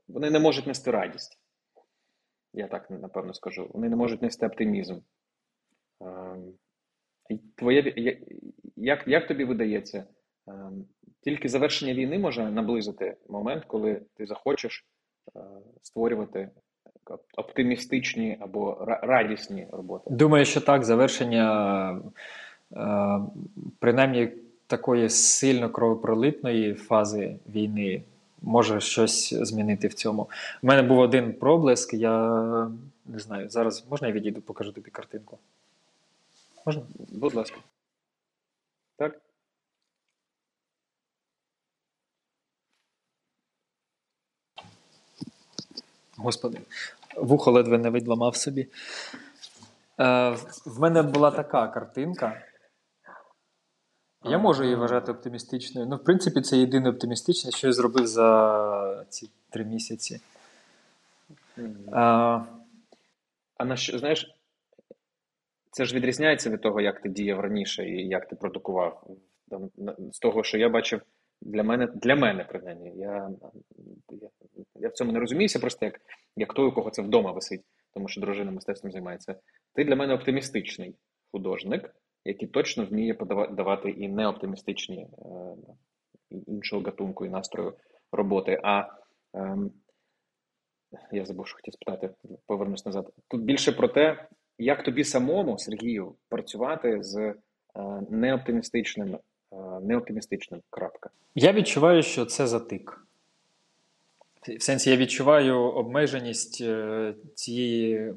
вони не можуть нести радість. Я так напевно скажу. Вони не можуть нести оптимізм. Твоє, як, як тобі видається? Тільки завершення війни може наблизити момент, коли ти захочеш е, створювати оптимістичні або радісні роботи. Думаю, що так, завершення е, принаймні такої сильно кровопролитної фази війни може щось змінити в цьому. У мене був один проблеск, я не знаю, зараз можна я відійду, покажу тобі картинку? Можна? Будь ласка. Так. Господи, вухо ледве не відламав собі. Е, В мене була така картинка. Я можу її вважати оптимістичною. Ну, в принципі, це єдине оптимістичне, що я зробив за ці три місяці. А, а на що, знаєш, це ж відрізняється від того, як ти діяв раніше і як ти продукував. З того, що я бачив для мене, для мене принаймні, я я, я в цьому не розуміюся, просто як як той, у кого це вдома висить, тому що дружина мистецтвом займається. Ти для мене оптимістичний художник, який точно вміє подавати і неоптимістичні е, іншого гатунку і настрою роботи. А е, я забув, що хотів спитати, повернусь назад. Тут більше про те, як тобі самому, Сергію, працювати з е, неоптимістичним неоптимістичним. крапка. Я відчуваю, що це затик. В сенсі, я відчуваю обмеженість е, цієї е,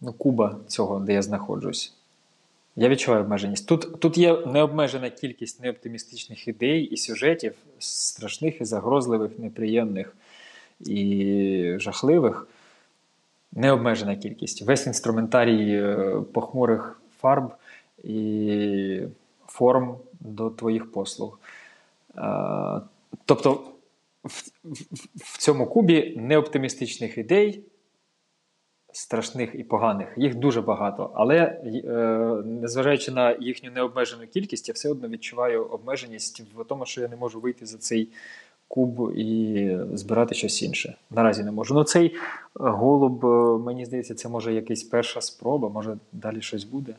ну, куба цього, де я знаходжусь. Я відчуваю обмеженість. Тут тут є необмежена кількість неоптимістичних ідей і сюжетів, страшних і загрозливих, неприємних і жахливих. Необмежена кількість. Весь інструментарій е, похмурих фарб і форм до твоїх послуг. Тобто в, в, в цьому кубі неоптимістичних ідей, страшних і поганих. Їх дуже багато. Але е, незважаючи на їхню необмежену кількість, я все одно відчуваю обмеженість в тому, що я не можу вийти за цей куб і збирати щось інше. Наразі не можу. Ну цей голуб, е, мені здається, це може якась перша спроба, може далі щось буде.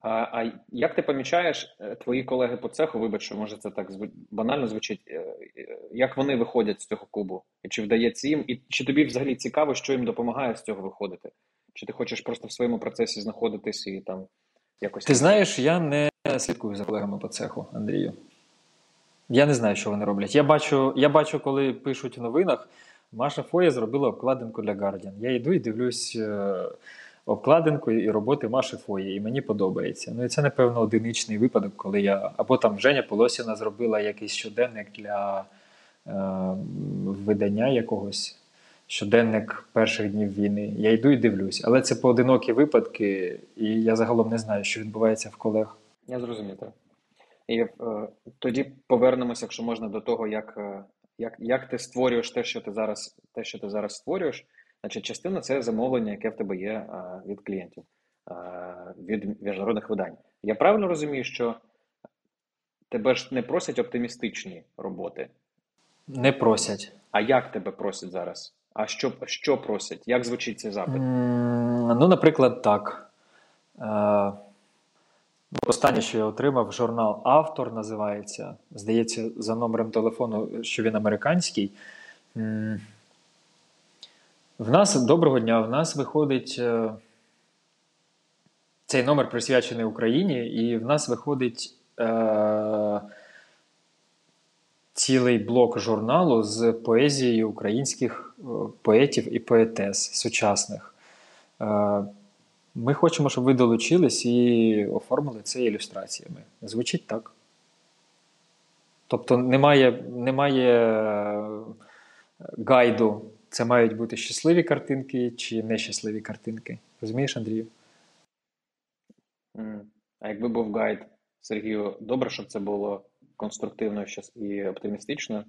А а як ти помічаєш е, твої колеги по цеху, вибач, що може це так банально звучить, е, як вони виходять з цього кубу? І чи вдається їм, і чи тобі взагалі цікаво, що їм допомагає з цього виходити? Чи ти хочеш просто в своєму процесі знаходитись і там якось. Ти знаєш, я не слідкую за колегами по цеху, Андрію. Я не знаю, що вони роблять. Я бачу, я бачу, коли пишуть в новинах, Маша Фоя зробила обкладинку для Guardian. Я йду і дивлюсь обкладинку і роботи Маші Фої, і мені подобається. Ну і це, напевно, одиничний випадок, коли я. Або там Женя Полосіна зробила якийсь щоденник для е, видання якогось. Щоденник перших днів війни. Я йду і дивлюсь. Але це поодинокі випадки, і я загалом не знаю, що відбувається в колег. Я зрозумів так. І е, тоді повернемося, якщо можна, до того, як е, як, як ти створюєш те, що ти зараз те, що ти зараз створюєш. Значить, частина це замовлення, яке в тебе є від клієнтів, від міжнародних видань. Я правильно розумію, що тебе ж не просять оптимістичні роботи? Не просять. А як тебе просять зараз? А що що просять? Як звучить цей запит? Mm, ну, наприклад, так. Е, Останнє, що я отримав, журнал Автор називається. Здається, за номером телефону, що він американський. В нас доброго дня, в нас виходить. Е, цей номер присвячений Україні, і в нас виходить е, цілий блок журналу з поезією українських е, поетів і поетес сучасних. Е, ми хочемо, щоб ви долучились і оформили це ілюстраціями. Звучить так. Тобто немає, немає е, гайду. Це мають бути щасливі картинки чи нещасливі картинки. Розумієш, Андрію? А якби був гайд Сергію, добре, щоб це було конструктивно і оптимістично,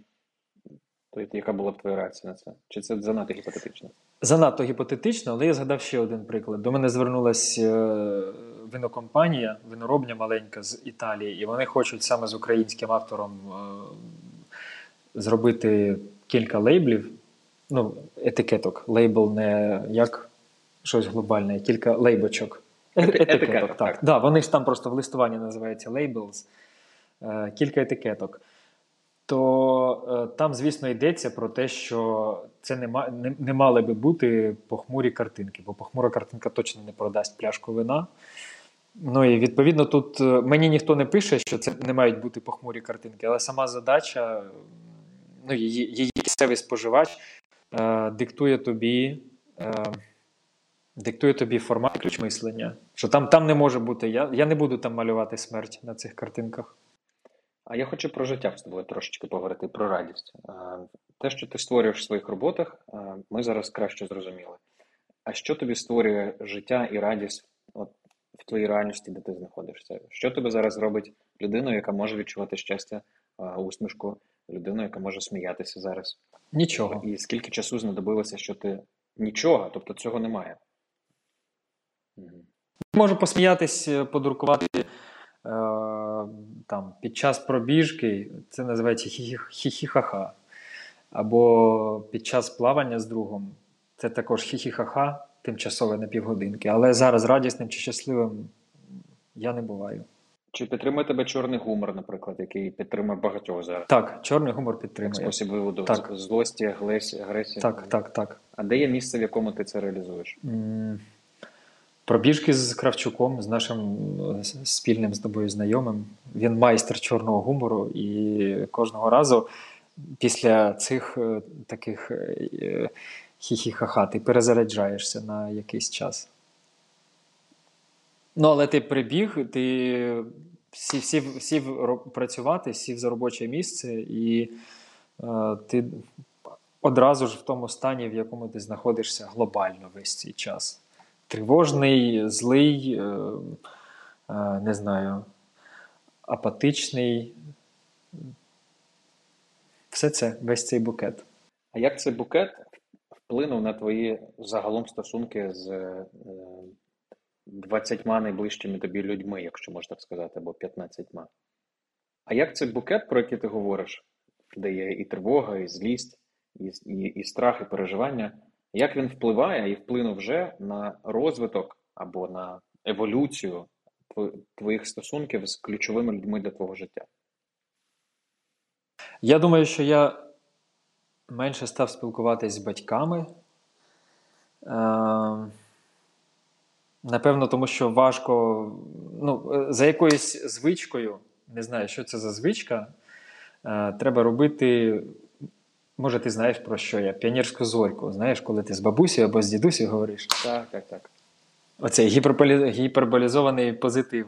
то яка була б твоя реакція на це? Чи це занадто гіпотетично? Занадто гіпотетично, але я згадав ще один приклад. До мене звернулася е, винокомпанія, виноробня маленька з Італії, і вони хочуть саме з українським автором е, зробити кілька лейблів, ну, етикеток. Лейбл не як щось глобальне, кілька лейбочок. Етикеток, етикеток, так. Да, Вони ж там просто в листуванні називаються labels, е, кілька етикеток то е, там, звісно, йдеться про те, що це не не, не мали би бути похмурі картинки, бо похмура картинка точно не продасть пляшку вина. Ну і відповідно тут е, мені ніхто не пише, що це не мають бути похмурі картинки, але сама задача, ну, її її місцевий споживач е, диктує тобі. Е, Диктує тобі формат ключ мислення. Що там там не може бути. Я я не буду там малювати смерть на цих картинках. А я хочу про життя з тобою трошечки поговорити, про радість. Те, що ти створюєш в своїх роботах, ми зараз краще зрозуміли. А що тобі створює життя і радість от, в твоїй реальності, де ти знаходишся? Що тебе зараз робить людиною, яка може відчувати щастя, усмішку, людиною, яка може сміятися зараз? Нічого. І скільки часу знадобилося, що ти нічого, тобто цього немає? Можу посміятись, подуркувати Е, там, під час пробіжки, це називається хі-хі-ха-ха. Або під час плавання з другом, це також хі-хі-ха-ха, тимчасове на півгодинки. Але зараз радісним чи щасливим я не буваю. Чи підтримує тебе чорний гумор, наприклад, який підтримує багатьох зараз? Так, чорний гумор підтримує. Спосіб виводу так. злості, агресії. Так, так, так. А де є місце, в якому ти це реалізуєш? Пробіжки з Кравчуком, з нашим спільним з тобою знайомим. Він майстер чорного гумору, і кожного разу після цих е, таких е, хі-хі-ха-ха ти перезаряджаєшся на якийсь час. Ну, але ти прибіг, ти сів сів, сів працювати, сів за робоче місце, і е, ти одразу ж в тому стані, в якому ти знаходишся глобально весь цей час тривожний, злий, е, е, не знаю, апатичний. Все це, весь цей букет. А як цей букет вплинув на твої загалом стосунки з е, 20 найближчими тобі людьми, якщо можна так сказати, або 15? А як цей букет, про який ти говориш, де є і тривога, і злість, і, і, і страх, і переживання, як він впливає і вплинув вже на розвиток або на еволюцію твоїх стосунків з ключовими людьми для твого життя? Я думаю, що я менше став спілкуватись з батьками. Е, Напевно, тому що важко, ну, за якоюсь звичкою, не знаю, що це за звичка. Е, треба робити. Може, ти знаєш про що я? Піонерську зорьку. Знаєш, коли ти з бабусею або з дідусею говориш? Так, так, так. Оцей гіперболізований позитив.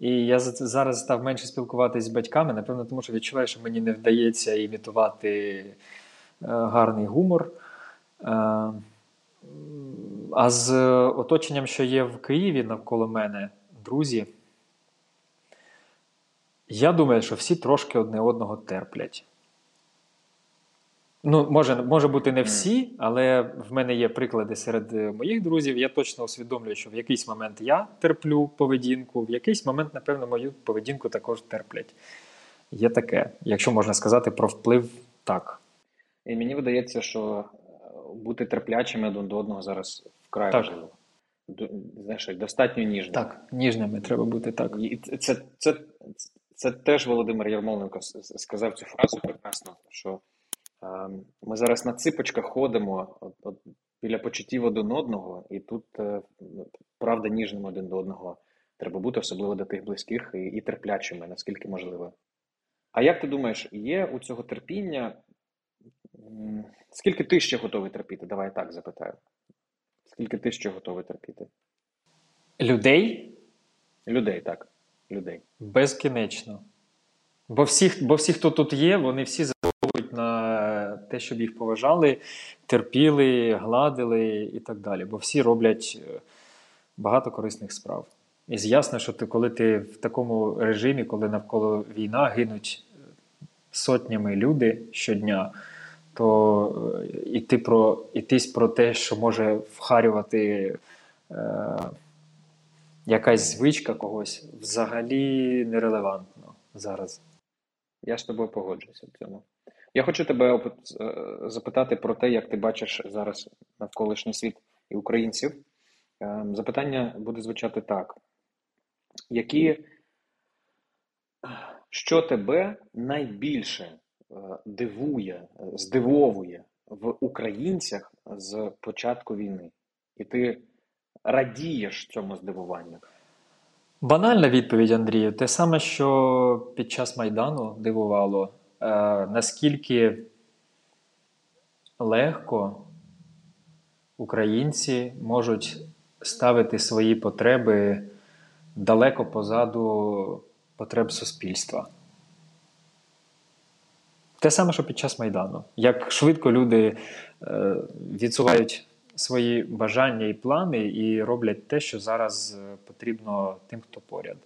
І я зараз став менше спілкуватися з батьками, напевно, тому що відчуваю, що мені не вдається імітувати е, гарний гумор. Е, а з оточенням, що є в Києві навколо мене, друзі, я думаю, що всі трошки одне одного терплять. Ну, може може бути не всі, але в мене є приклади серед моїх друзів. Я точно усвідомлюю, що в якийсь момент я терплю поведінку, в якийсь момент, напевно, мою поведінку також терплять. Є таке, якщо можна сказати про вплив так. І мені видається, що бути терплячими один до одного зараз вкрай так. важливо. Знаєш, достатньо ніжними. Так, ніжними треба бути так. І це, це, це, це теж Володимир Ярмоленко сказав цю фразу прекрасно, що е, ми зараз на ципочках ходимо от, от, біля почуттів один одного, і тут е, правда ніжним один до одного треба бути, особливо до тих близьких і, і терплячими, наскільки можливо. А як ти думаєш, є у цього терпіння? Скільки ти ще готовий терпіти? Давай так запитаю. Скільки ти ще готовий терпіти? Людей? Людей, так. Людей. Безкінечно. Бо всі, бо всі, хто тут є, вони всі заслуговують на те, щоб їх поважали, терпіли, гладили і так далі. Бо всі роблять е, багато корисних справ. І ясно, що ти, коли ти в такому режимі, коли навколо війна гинуть сотнями люди щодня то іти е, про, ітись про те, що може вхарювати е, якась звичка когось, взагалі нерелевантно зараз. Я з тобою погоджуюся в цьому. Я хочу тебе е, запитати про те, як ти бачиш зараз навколишній світ і українців. Е, запитання буде звучати так: які, що тебе найбільше дивує, здивовує в українцях з початку війни, і ти радієш цьому здивуванню? Банальна відповідь, Андрію. Те саме, що під час Майдану дивувало, е, наскільки легко українці можуть ставити свої потреби далеко позаду потреб суспільства. Те саме, що під час Майдану. Як швидко люди е, відсувають свої бажання і плани і роблять те, що зараз е, потрібно тим, хто поряд.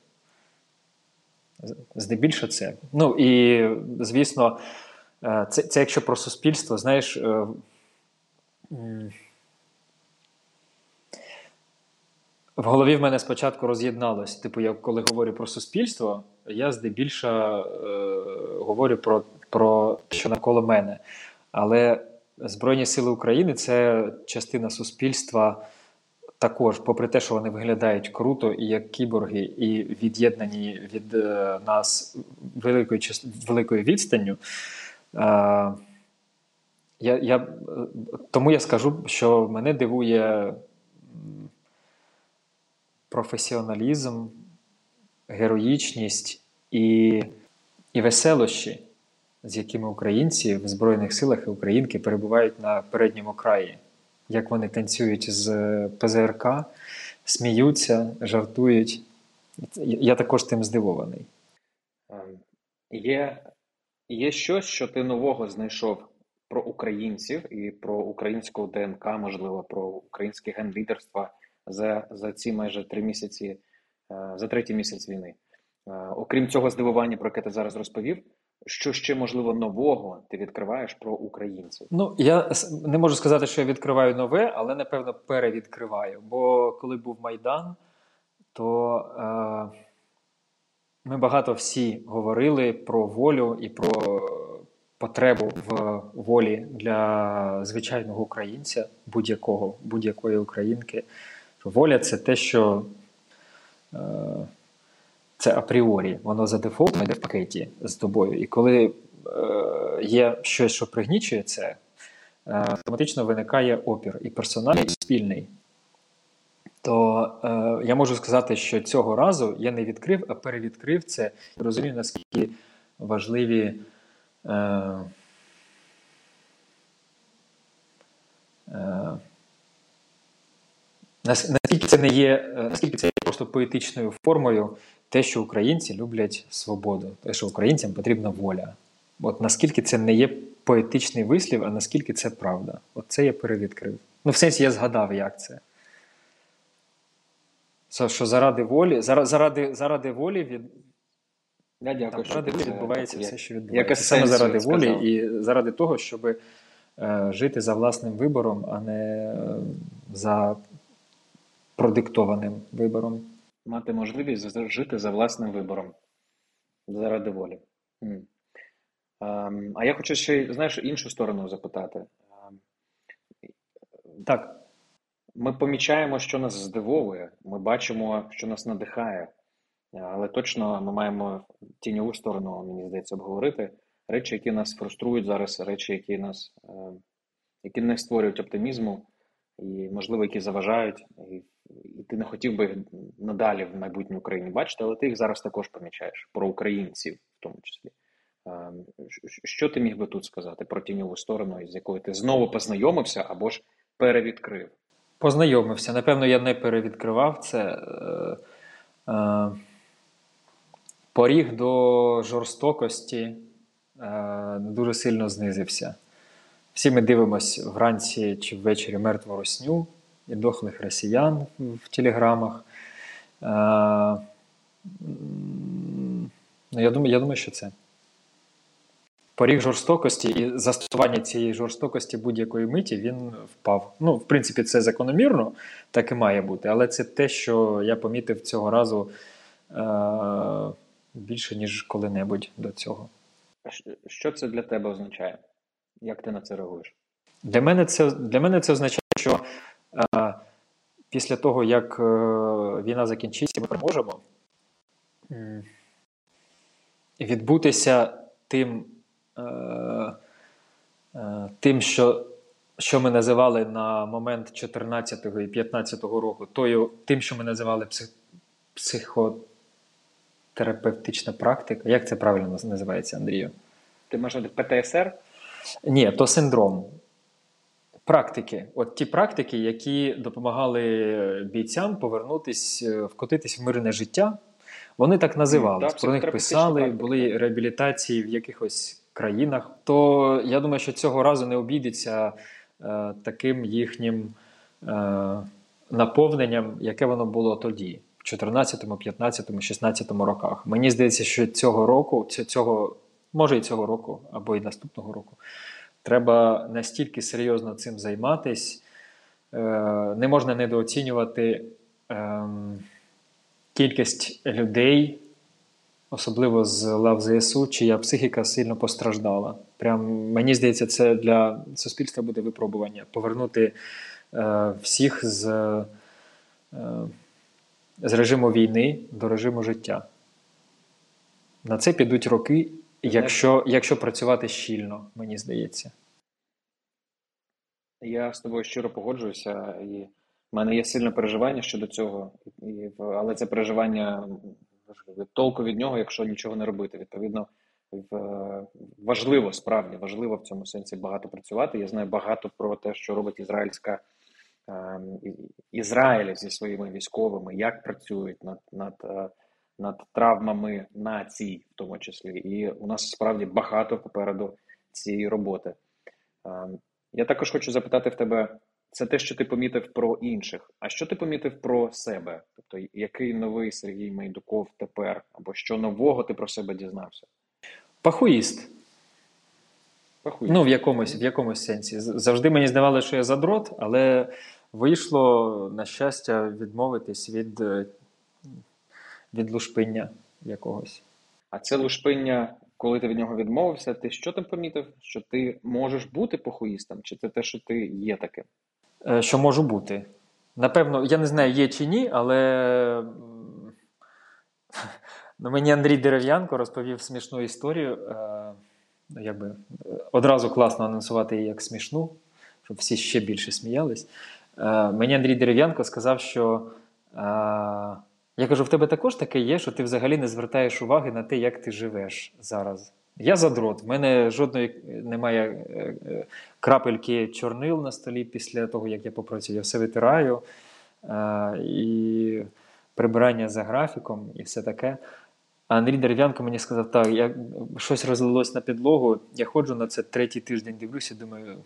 Здебільшого це. Ну і, звісно, е, це це якщо про суспільство, знаєш. В голові в мене спочатку роз'єдналось. Типу, я коли говорю про суспільство, я здебільшого е, говорю про про що навколо мене. Але Збройні Сили України це частина суспільства. Також, попри те, що вони виглядають круто і як кіборги, і від'єднані від е, нас великою великою відстанню, е, я, я, тому я скажу, що мене дивує професіоналізм, героїчність і, і веселощі з якими українці в Збройних силах і українки перебувають на передньому краї, як вони танцюють з ПЗРК, сміються, жартують. Я також тим здивований. Ем, є, Є щось, що ти нового знайшов про українців і про українську ДНК, можливо, про українське генлідерство за за ці майже три місяці, е, за третій місяць війни. Е, окрім цього здивування, про яке ти зараз розповів, що ще можливо нового ти відкриваєш про українців? Ну, я не можу сказати, що я відкриваю нове, але напевно перевідкриваю. Бо коли був Майдан, то е, ми багато всі говорили про волю і про потребу в волі для звичайного українця, будь-якого, будь-якої українки. Воля це те, що е, це апріорі, воно за дефолтом йде в пакеті з тобою. І коли е, є щось, що пригнічує це, е, автоматично виникає опір і персональний, і спільний. То е, я можу сказати, що цього разу я не відкрив, а перевідкрив це розумію, наскільки важливі. Е, е, Наскільки це не є, е, наскільки це є просто поетичною формою, те, що українці люблять свободу, те, що українцям потрібна воля. От наскільки це не є поетичний вислів, а наскільки це правда? От це я перевідкрив. Ну, в сенсі я згадав, як це. Що заради волі, заради заради волі від. Я дякую, Там, що заради волі відбувається як, все, що відбувається. Саме заради волі і заради того, щоб е, жити за власним вибором, а не е, за продиктованим вибором. Мати можливість жити за власним вибором заради волі. Ем, а я хочу ще знаєш, іншу сторону запитати. Ем, так. Ми помічаємо, що нас здивовує, ми бачимо, що нас надихає, але точно ми маємо тіньову сторону, мені здається, обговорити. Речі, які нас фруструють зараз, речі, які нас ем, які не створюють оптимізму, і, можливо, які заважають, і, і ти не хотів би надалі в майбутній Україні бачити, але ти їх зараз також помічаєш про українців, в тому числі. Ем, що ти міг би тут сказати про тіньову сторону, з якою ти знову познайомився або ж перевідкрив? Познайомився. Напевно, я не перевідкривав це. Е, е, поріг до жорстокості е, дуже сильно знизився. Всі ми дивимося вранці чи ввечері мертву росню і дохлих росіян в телеграмах. Е, ну, Я думаю, я думаю, що це. Поріг жорстокості і застосування цієї жорстокості будь-якої миті він впав. Ну, в принципі, це закономірно, так і має бути. Але це те, що я помітив цього разу е- більше, ніж коли-небудь до цього. Що це для тебе означає? Як ти на це реагуєш? Для мене це для мене це означає, що після того, як е, війна закінчиться, ми переможемо відбутися тим, е, е, тим, що що ми називали на момент 14 і 15 року, тою, тим, що ми називали псих, психотерапевтична практика. Як це правильно називається, Андрію? Ти маєш ПТСР? Ні, то синдром. Практики. От ті практики, які допомагали бійцям повернутися, е, вкотитись в мирне життя, вони так називались. Про них писали, практика. були реабілітації в якихось країнах. То я думаю, що цього разу не обійдеться е, таким їхнім е, наповненням, яке воно було тоді, в 14, 15, 16 роках. Мені здається, що цього року, цього може і цього року, або і наступного року. Треба настільки серйозно цим займатись. Е, не можна недооцінювати ем, кількість людей, особливо з лав ЗСУ, чия психіка сильно постраждала. Прям мені здається, це для суспільства буде випробування повернути е, всіх з, е, з режиму війни до режиму життя. На це підуть роки. Якщо якщо працювати щільно, мені здається. Я з тобою щиро погоджуюся, і в мене є сильне переживання щодо цього, і, але це переживання толку від нього, якщо нічого не робити. Відповідно, важливо справді важливо в цьому сенсі багато працювати. Я знаю багато про те, що робить ізраїльська ем, Ізраїль зі своїми військовими, як працюють над над е, над травмами націй, в тому числі, і у нас справді багато попереду цієї роботи. Ем, я також хочу запитати в тебе: це те, що ти помітив про інших. А що ти помітив про себе? Тобто, який новий Сергій Майдуков тепер, або що нового ти про себе дізнався? Пахуїст. Пахуїст. Ну, в якомусь, в якомусь сенсі. Завжди мені здавалося, що я задрот, але вийшло, на щастя, відмовитись від, е, від лушпиння якогось. А це лушпиння, коли ти від нього відмовився, ти що там помітив? Що ти можеш бути похуїстом? Чи це те, що ти є таким? Е, що можу бути. Напевно, я не знаю, є чи ні, але ну, мені Андрій Дерев'янко розповів смішну історію. Е, якби Одразу класно анонсувати її як смішну, щоб всі ще більше сміялись. Е, мені Андрій Дерев'янко сказав, що е, я кажу: в тебе також таке є, що ти взагалі не звертаєш уваги на те, як ти живеш зараз. Я задрот, в мене жодної немає е, е, крапельки чорнил на столі після того, як я попрацюю. Я все витираю е, і прибирання за графіком, і все таке. А Андрій Дерев'янко мені сказав, так, я, щось розлилось на підлогу, я ходжу на це третій тиждень, дивлюся, думаю.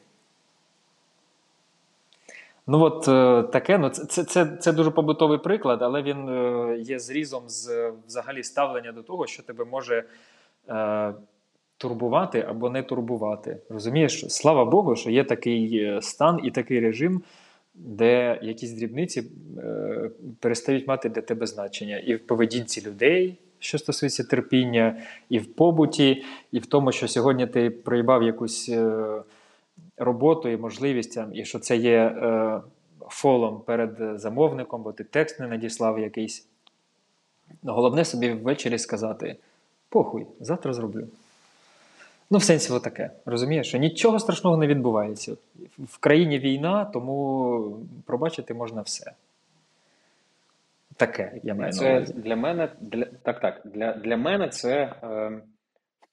Ну, от е, таке, ну це це, це дуже побутовий приклад, але він е, є зрізом з взагалі ставлення до того, що тебе може е, турбувати або не турбувати. Розумієш, слава Богу, що є такий е, стан і такий режим, де якісь дрібниці е, перестають мати для тебе значення і в поведінці людей, що стосується терпіння, і в побуті, і в тому, що сьогодні ти проїбав якусь е, роботу і можливість, і що це є е, фолом перед замовником, бо ти текст не надіслав якийсь. Головне собі ввечері сказати: похуй, завтра зроблю. Ну, в сенсі, отаке. Розумієш, що нічого страшного не відбувається. В країні війна, тому пробачити можна все. Таке я маю це на увазі. для мене для так, так. Для для мене це е,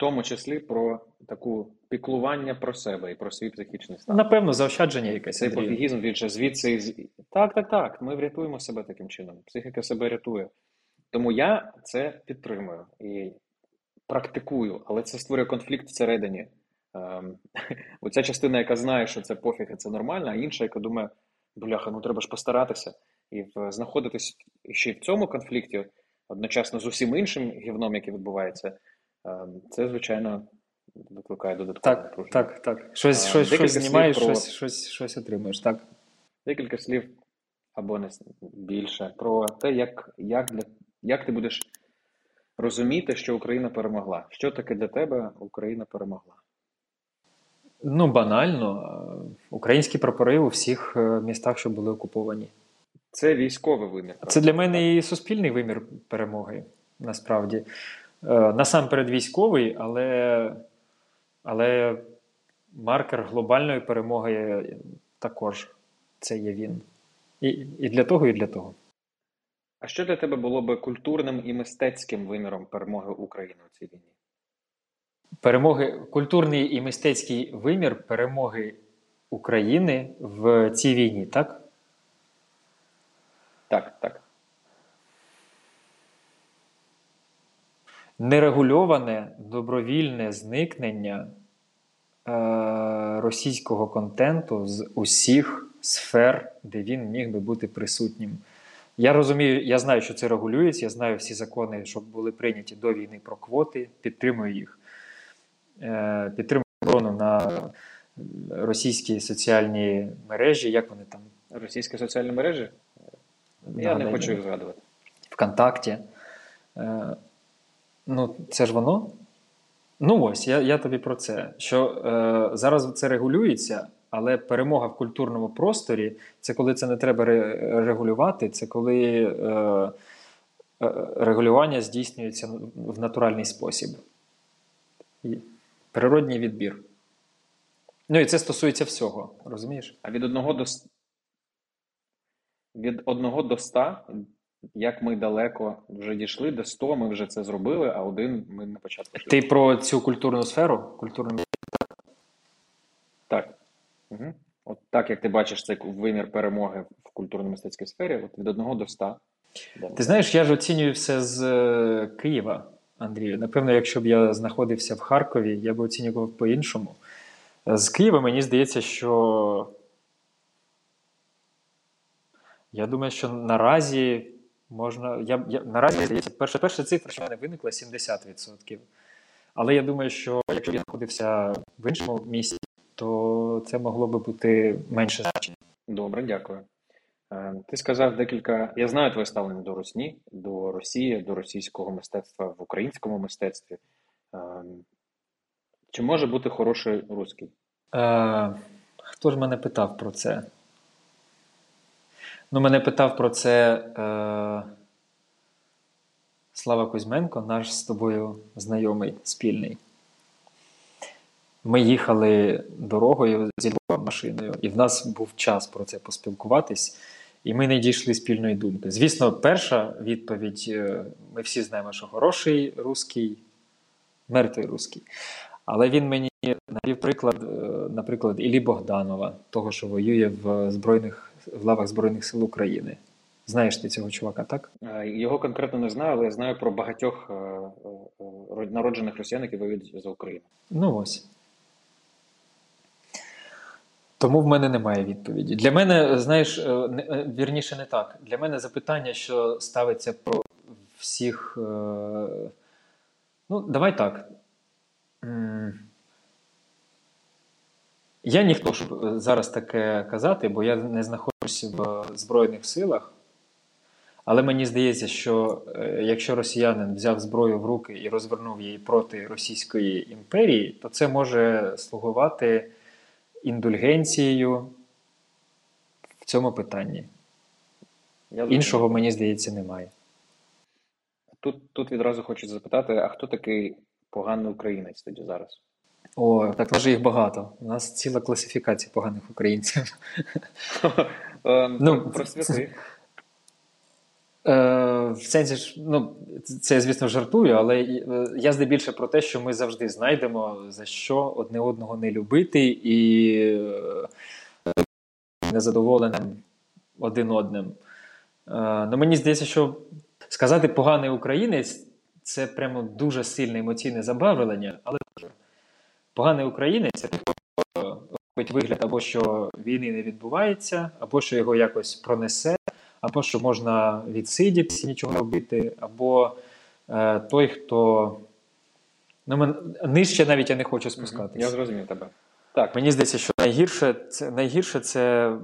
тому числі про таку піклування про себе і про свій психічний стан. Напевно, заощадження якесь. Цей пофігізм він же звідси. Так, так, так. Ми врятуємо себе таким чином. Психіка себе рятує. Тому я це підтримую і практикую, але це створює конфлікт всередині. Ем, оця частина, яка знає, що це пофіг, і це нормально, а інша, яка думає, бляха, ну треба ж постаратися. І знаходитись ще й в цьому конфлікті одночасно з усім іншим гівном, яке відбувається, це, звичайно, викликає додаткове Так, напруження. так, так. Щось, щось, щось знімаєш, про... щось, щось, щось отримуєш, так? Декілька слів або не більше про те, як, як, для, як ти будеш розуміти, що Україна перемогла. Що таке для тебе Україна перемогла? Ну, банально. Українські прапори у всіх е, містах, що були окуповані. Це військовий вимір. Це для мене і суспільний вимір перемоги, насправді. Е, насамперед військовий, але але маркер глобальної перемоги також це є він. І, І для того, і для того. А що для тебе було би культурним і мистецьким виміром перемоги України у цій війні? Перемоги, культурний і мистецький вимір перемоги України в цій війні, так? Так, так. Нерегульоване добровільне зникнення е, російського контенту з усіх сфер, де він міг би бути присутнім. Я розумію, я знаю, що це регулюється. Я знаю всі закони, що були прийняті до війни про квоти. Підтримую їх. Е, підтримую оборону на російські соціальні мережі. Як вони там? Російські соціальні мережі? Я не хочу їх згадувати. Вконтакті. Е, ну, це ж воно. Ну ось, я я тобі про це. Що е, зараз це регулюється, але перемога в культурному просторі це коли це не треба регулювати, це коли е, е, регулювання здійснюється в натуральний спосіб. Природній відбір. Ну і це стосується всього, розумієш? А від одного до від одного до ста, як ми далеко вже дійшли, до 100 ми вже це зробили, а один ми на початку. Ти про цю культурну сферу? Культурну... Так. Угу. От так, як ти бачиш цей вимір перемоги в культурно-мистецькій сфері, от від 1 до 100. Ти знаєш, я ж оцінюю все з е, Києва, Андрію. Напевно, якщо б я знаходився в Харкові, я б оцінював по-іншому. З Києва мені здається, що я думаю, що наразі можна. Я, я Наразі здається, перша перша цифра, що в мене виникла 70%. Але я думаю, що якщо він знаходився в іншому місці, то це могло би бути менше значення. Добре, дякую. Е, ти сказав декілька. Я знаю твоє ставлення до Русні, до Росії, до російського мистецтва в українському мистецтві. Е, чи може бути хороший русський? Е, Хто ж мене питав про це? Ну, мене питав про це е, Слава Кузьменко, наш з тобою знайомий спільний. Ми їхали дорогою зі машиною, і в нас був час про це поспілкуватись, і ми не дійшли спільної думки. Звісно, перша відповідь: е, ми всі знаємо, що хороший русський, мертвий русський. Але він мені навів приклад, е, наприклад, Іллі Богданова, того, що воює в збройних в лавах Збройних сил України. Знаєш ти цього чувака, так? Е, його конкретно не знаю, але я знаю про багатьох народжених росіян, які воюють за Україну. Ну ось. Тому в мене немає відповіді. Для мене, знаєш, е, е, вірніше не так. Для мене запитання, що ставиться про всіх. Е, ну, давай так. Я ніхто щоб зараз таке казати, бо я не знаходжуся в Збройних силах. Але мені здається, що якщо росіянин взяв зброю в руки і розвернув її проти Російської імперії, то це може слугувати індульгенцією в цьому питанні. Я Іншого, мені здається, немає. Тут тут відразу хочу запитати: а хто такий поганий українець тоді зараз? О, так вже їх багато. У нас ціла класифікація поганих українців. Ем, ну, Просвіти. Е, в сенсі ж, ну, це я, звісно, жартую, але е, я здебільшого про те, що ми завжди знайдемо за що одне одного не любити і е, незадоволеним один одним. Ну, Мені здається, що сказати поганий українець це прямо дуже сильне емоційне забавлення, але поганий українець це робить вигляд або що війни не відбувається, або що його якось пронесе або що можна відсидітися, нічого робити, або е, той, хто ну, мен... нижче навіть я не хочу спускатися. Я зрозумів тебе. Так. Мені здається, що найгірше це найгірше це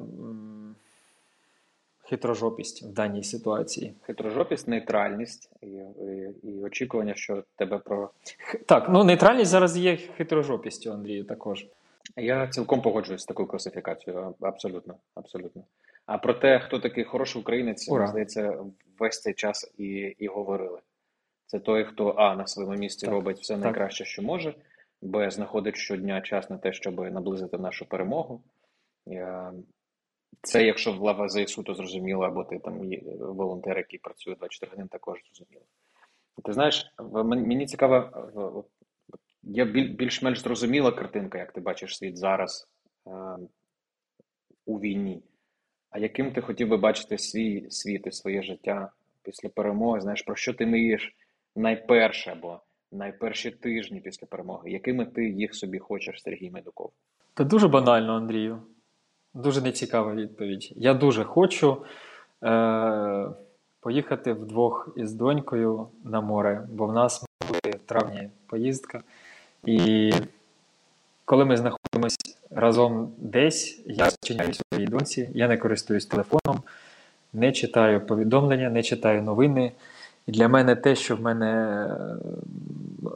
хитрожопість в даній ситуації. Хитрожопість, нейтральність і, і, і очікування, що тебе про. Так, ну нейтральність зараз є хитрожопістю, Андрію, також. Я цілком погоджуюсь з такою класифікацією. Абсолютно. абсолютно. А про те, хто такий хороший українець, Ура. здається, весь цей час і і говорили. Це той, хто А на своєму місці так, робить все так. найкраще, що може, Б знаходить щодня час на те, щоб наблизити нашу перемогу. Це якщо в лава ЗСУ, то зрозуміло, або ти там волонтер, який працює 24 години, також зрозуміло. Ти знаєш, мені цікаво, є більш-менш зрозуміла картинка, як ти бачиш світ зараз у війні. А яким ти хотів би бачити свій світ і своє життя після перемоги? Знаєш, про що ти мрієш найперше або найперші тижні після перемоги? Якими ти їх собі хочеш, Сергій Медуков? Та дуже банально, Андрію. Дуже нецікава відповідь. Я дуже хочу е- поїхати вдвох із донькою на море, бо в нас буде в травні поїздка. І коли ми знаходимося разом десь, я зчиняю своїй доньці, я не користуюсь телефоном, не читаю повідомлення, не читаю новини. І для мене те, що в мене е,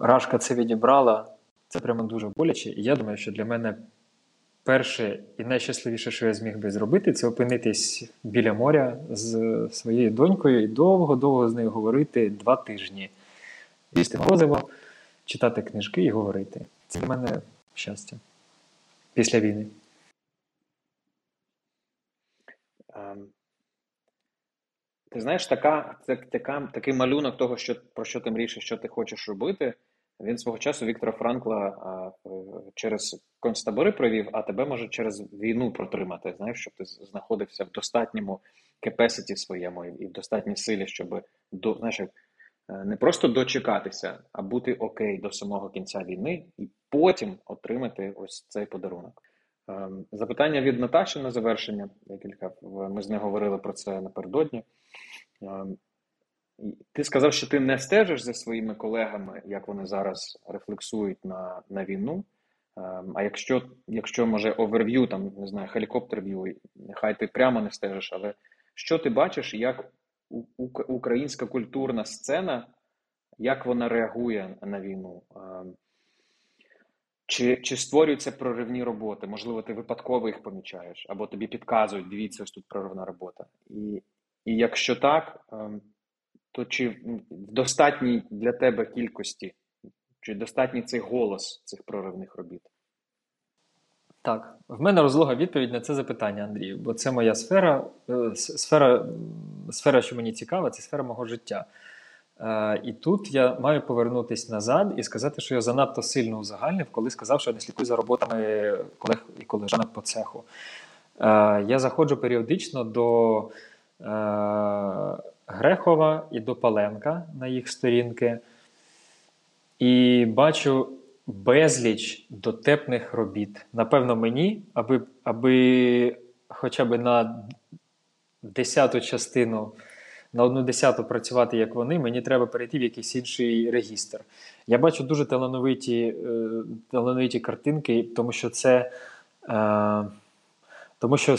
Рашка це відібрала, це прямо дуже боляче. І я думаю, що для мене перше і найщасливіше, що я зміг би зробити, це опинитись біля моря з своєю донькою і довго-довго з нею говорити два тижні. Їсти морозиво, читати книжки і говорити. Це для мене щастя після війни? Ем, ти знаєш, така, така, такий малюнок того, що, про що ти мрієш, що ти хочеш робити. Він свого часу Віктора Франкла а, через концтабори провів, а тебе може через війну протримати. Знаєш, щоб ти знаходився в достатньому кепесіті своєму і в достатній силі, щоб до знаєш, е, не просто дочекатися, а бути окей до самого кінця війни і потім отримати ось цей подарунок. Ем, запитання від Наташі на завершення. Декілька ми з нею говорили про це напередодні. Ти сказав, що ти не стежиш за своїми колегами, як вони зараз рефлексують на на війну. Ем, а якщо, якщо може, оверв'ю, там, не знаю, хелікоптер-в'ю, нехай ти прямо не стежиш, але що ти бачиш, як українська культурна сцена, як вона реагує на війну? Ем, чи чи створюються проривні роботи? Можливо, ти випадково їх помічаєш, або тобі підказують, дивіться, ось тут проривна робота. І і якщо так, ем, то чи в достатній для тебе кількості, чи достатній цей голос цих проривних робіт? Так, в мене розлога відповідь на це запитання, Андрію, бо це моя сфера, е, сфера, сфера, що мені цікава, це сфера мого життя. Е, і тут я маю повернутися назад і сказати, що я занадто сильно узагальнив, коли сказав, що я не слідкую за роботами колег і колежанок по цеху. Е, я заходжу періодично до Грехова і до Паленка на їх сторінки. І бачу безліч дотепних робіт. Напевно, мені, аби аби хоча б на десяту частину, на одну десяту працювати, як вони, мені треба перейти в якийсь інший регістр. Я бачу дуже талановиті е, талановиті картинки, тому що це. Е, тому що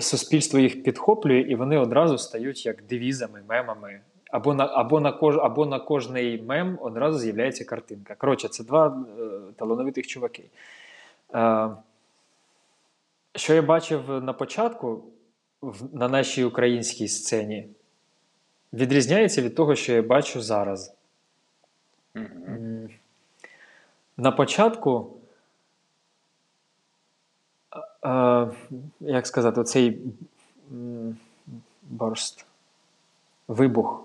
суспільство їх підхоплює, і вони одразу стають як девізами, мемами. Або на або на кож, або на кожний мем одразу з'являється картинка. Коротше, це два е, талановитих чуваки. Е, Що я бачив на початку в, на нашій українській сцені, відрізняється від того, що я бачу зараз. Mm-hmm. На початку е, як сказати, оцей борст, вибух.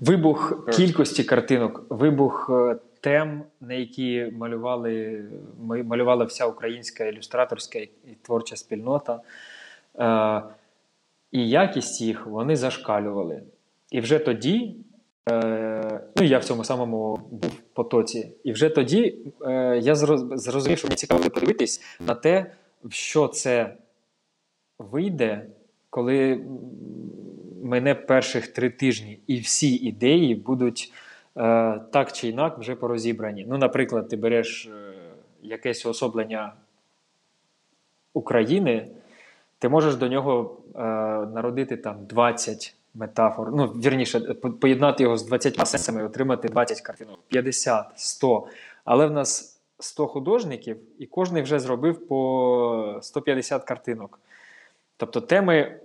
Вибух кількості картинок, вибух е, тем, на які малювали малювала вся українська ілюстраторська і творча спільнота. Е, І якість їх вони зашкалювали. І вже тоді Е, ну, я в цьому самому був потоці. І вже тоді е, я зрозумів, що мені цікаво подивитись на те, в що це вийде, коли мене перших три тижні, і всі ідеї будуть е, так чи інак вже порозібрані. Ну, наприклад, ти береш е, якесь особлення України, ти можеш до нього е, народити там 20 метафор. Ну, вірніше, поєднати його з 20 сенсами і отримати 20 картинок, 50, 100. Але в нас 100 художників, і кожен вже зробив по 150 картинок. Тобто теми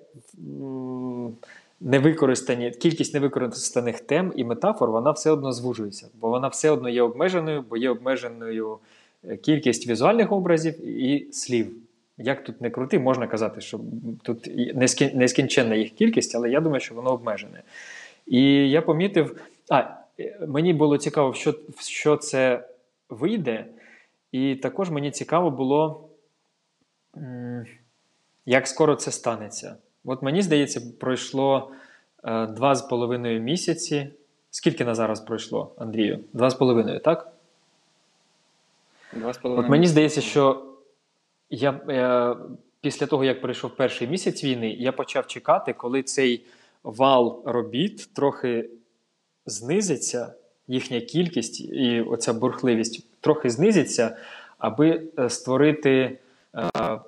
невикористані, кількість невикористаних тем і метафор, вона все одно звужується, бо вона все одно є обмеженою, бо є обмеженою е, кількість візуальних образів і слів як тут не крути, можна казати, що тут нескінченна їх кількість, але я думаю, що воно обмежене. І я помітив, а мені було цікаво, що, що це вийде, і також мені цікаво було, як скоро це станеться. От мені здається, пройшло е, два з половиною місяці. Скільки на зараз пройшло, Андрію? Два з половиною, так? Два з половиною. От мені здається, що я е, після того, як пройшов перший місяць війни, я почав чекати, коли цей вал робіт трохи знизиться, їхня кількість і оця бурхливість трохи знизиться, аби е, створити. Е,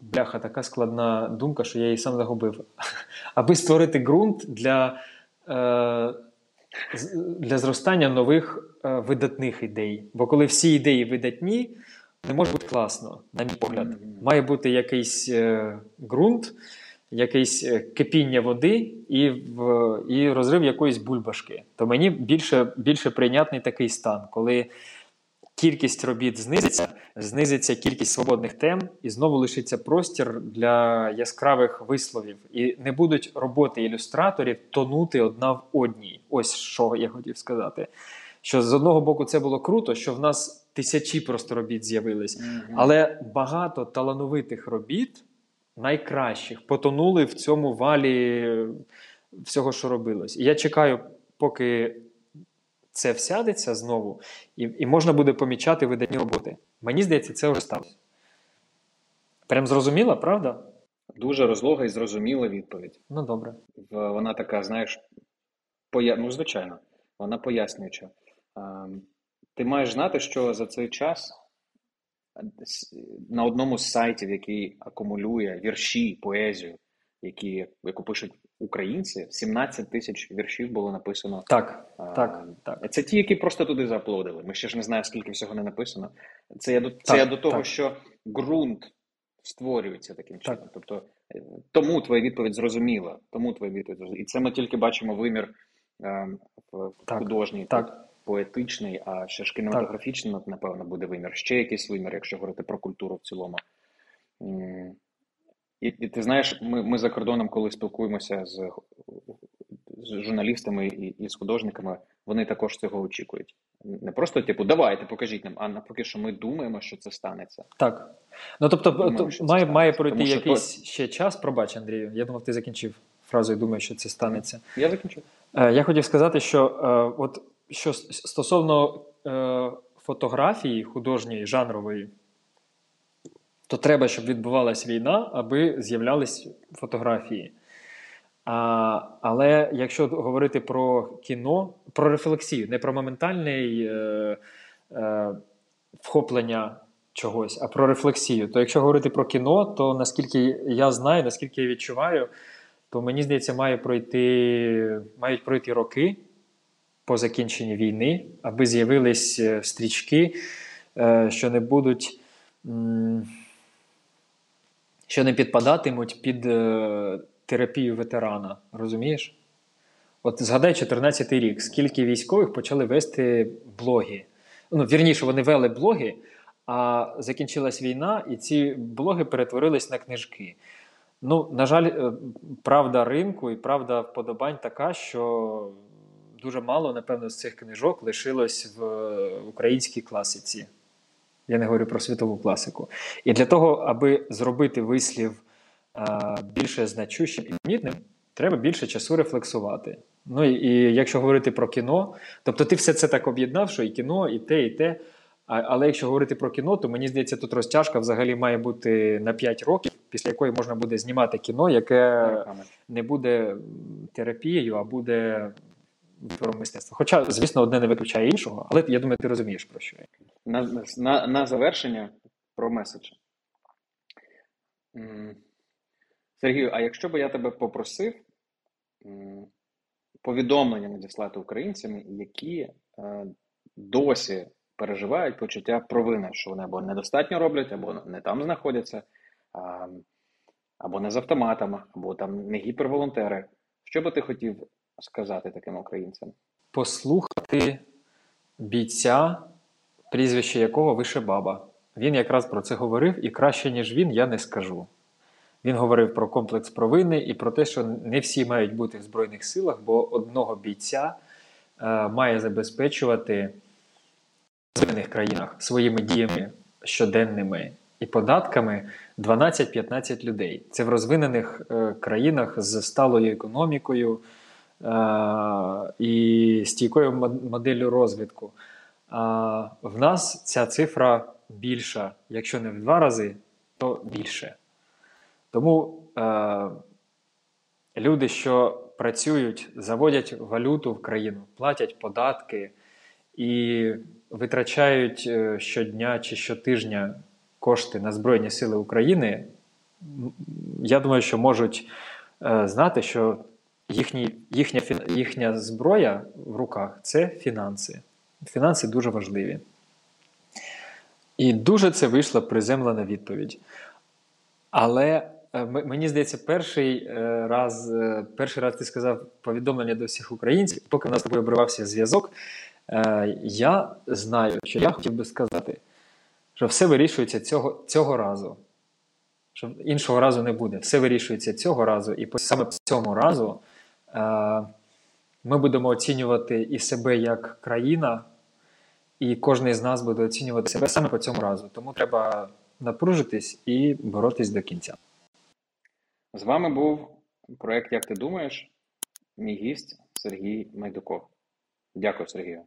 бляха, така складна думка, що я її сам загубив. Аби створити ґрунт для е, для зростання нових е, видатних ідей. Бо коли всі ідеї видатні, не може бути класно, на мій погляд. Має бути якийсь е, ґрунт, якесь е, кипіння води і в, і розрив якоїсь бульбашки. То мені більше більше прийнятний такий стан, коли кількість робіт знизиться, знизиться кількість свободних тем, і знову лишиться простір для яскравих висловів. І не будуть роботи ілюстраторів тонути одна в одній. Ось що я хотів сказати. Що з одного боку це було круто, що в нас тисячі просто робіт з'явились. Mm-hmm. Але багато талановитих робіт, найкращих, потонули в цьому валі всього, що робилось. І я чекаю, поки це всядеться знову, і і можна буде помічати видатні роботи. Мені здається, це вже сталося. Прям зрозуміло, правда? дуже розлога і зрозуміла відповідь. Ну, добре. Вона така, знаєш, поя... ну, звичайно, вона пояснююча. Ти маєш знати, що за цей час е, на одному з сайтів, який акумулює вірші, поезію, які, яку пишуть українці, 17 тисяч віршів було написано. Так, А, так, так. Це ті, які просто туди зааплодили. Ми ще ж не знаємо, скільки всього не написано. Це я до, це Так, я до того, так. що ґрунт створюється таким чином. Так. Тобто, е, тому твоя відповідь зрозуміла. Тому твоя відповідь зрозуміла. І це ми тільки бачимо вимір е, художній, так. Поетичний, а ще ж кінематографічний, напевно, буде вимір. Ще якийсь вимір, якщо говорити про культуру в цілому. І, і ти знаєш, ми, ми за кордоном, коли спілкуємося з, з журналістами і, і з художниками, вони також цього очікують. Не просто, типу, давайте, покажіть нам, а навпаки, що ми думаємо, що це станеться. Так. Ну тобто, Думаю, то- що має, має пройти Тому що якийсь ще час. Пробач, Андрію. Я думав, ти закінчив фразою, думаю, що це станеться. Я закінчу. Е, Я хотів сказати, що е, от що стосовно е, фотографії художньої, жанрової, то треба, щоб відбувалася війна, аби з'являлись фотографії. А, але якщо говорити про кіно, про рефлексію, не про моментальне е, е, вхоплення чогось, а про рефлексію, то якщо говорити про кіно, то наскільки я знаю, наскільки я відчуваю, то мені здається, має пройти, мають пройти роки по закінченні війни, аби з'явились е, стрічки, е, що не будуть. Що не підпадатимуть під е, терапію ветерана, розумієш? От згадай 14-й рік, скільки військових почали вести блоги. Ну, вірніше, вони вели блоги, а закінчилась війна, і ці блоги перетворились на книжки. Ну, на жаль, правда ринку і правда вподобань така, що дуже мало, напевно, з цих книжок лишилось в е, українській класиці. Я не говорю про світову класику. І для того, аби зробити вислів а, більше значущим і помітним, треба більше часу рефлексувати. Ну і, і якщо говорити про кіно, тобто ти все це так об'єднав, що і кіно, і те, і те. А, але якщо говорити про кіно, то мені здається, тут розтяжка взагалі має бути на 5 років, після якої можна буде знімати кіно, яке не буде терапією, а буде твором мистецтва. Хоча, звісно, одне не виключає іншого, але я думаю, ти розумієш про що. На, на, на завершення про меседж. Сергію, а якщо би я тебе попросив повідомлення надіслати українцям, які е, досі переживають почуття провини, що вони або недостатньо роблять, або не там знаходяться, або не з автоматами, або там не гіперволонтери. Що би ти хотів сказати таким українцям? послухати бійця, прізвище якого Вишебаба. Він якраз про це говорив, і краще, ніж він, я не скажу. Він говорив про комплекс провини і про те, що не всі мають бути в Збройних силах, бо одного бійця е, має забезпечувати в розвинених країнах своїми діями щоденними і податками 12-15 людей. Це в розвинених е, країнах з сталою економікою і стійкою моделлю розвитку. В нас ця цифра більша, якщо не в два рази, то більше. Тому е, люди, що працюють, заводять валюту в країну, платять податки і витрачають е, щодня чи щотижня кошти на Збройні Сили України, я думаю, що можуть е, знати, що їхні, їхня, їхня зброя в руках це фінанси. Фінанси дуже важливі. І дуже це вийшла приземлена відповідь. Але е, мені здається, перший е, раз, е, перший раз ти сказав повідомлення до всіх українців, поки в нас тобою обривався зв'язок, я знаю, що я хотів би сказати, що все вирішується цього, цього разу. Що іншого разу не буде. Все вирішується цього разу, і саме цьому разу ми будемо оцінювати і себе як країна, і кожен з нас буде оцінювати себе саме по цьому разу. Тому треба напружитись і боротись до кінця. З вами був проект Як ти думаєш? Мій гість Сергій Майдуков. Дякую, Сергію.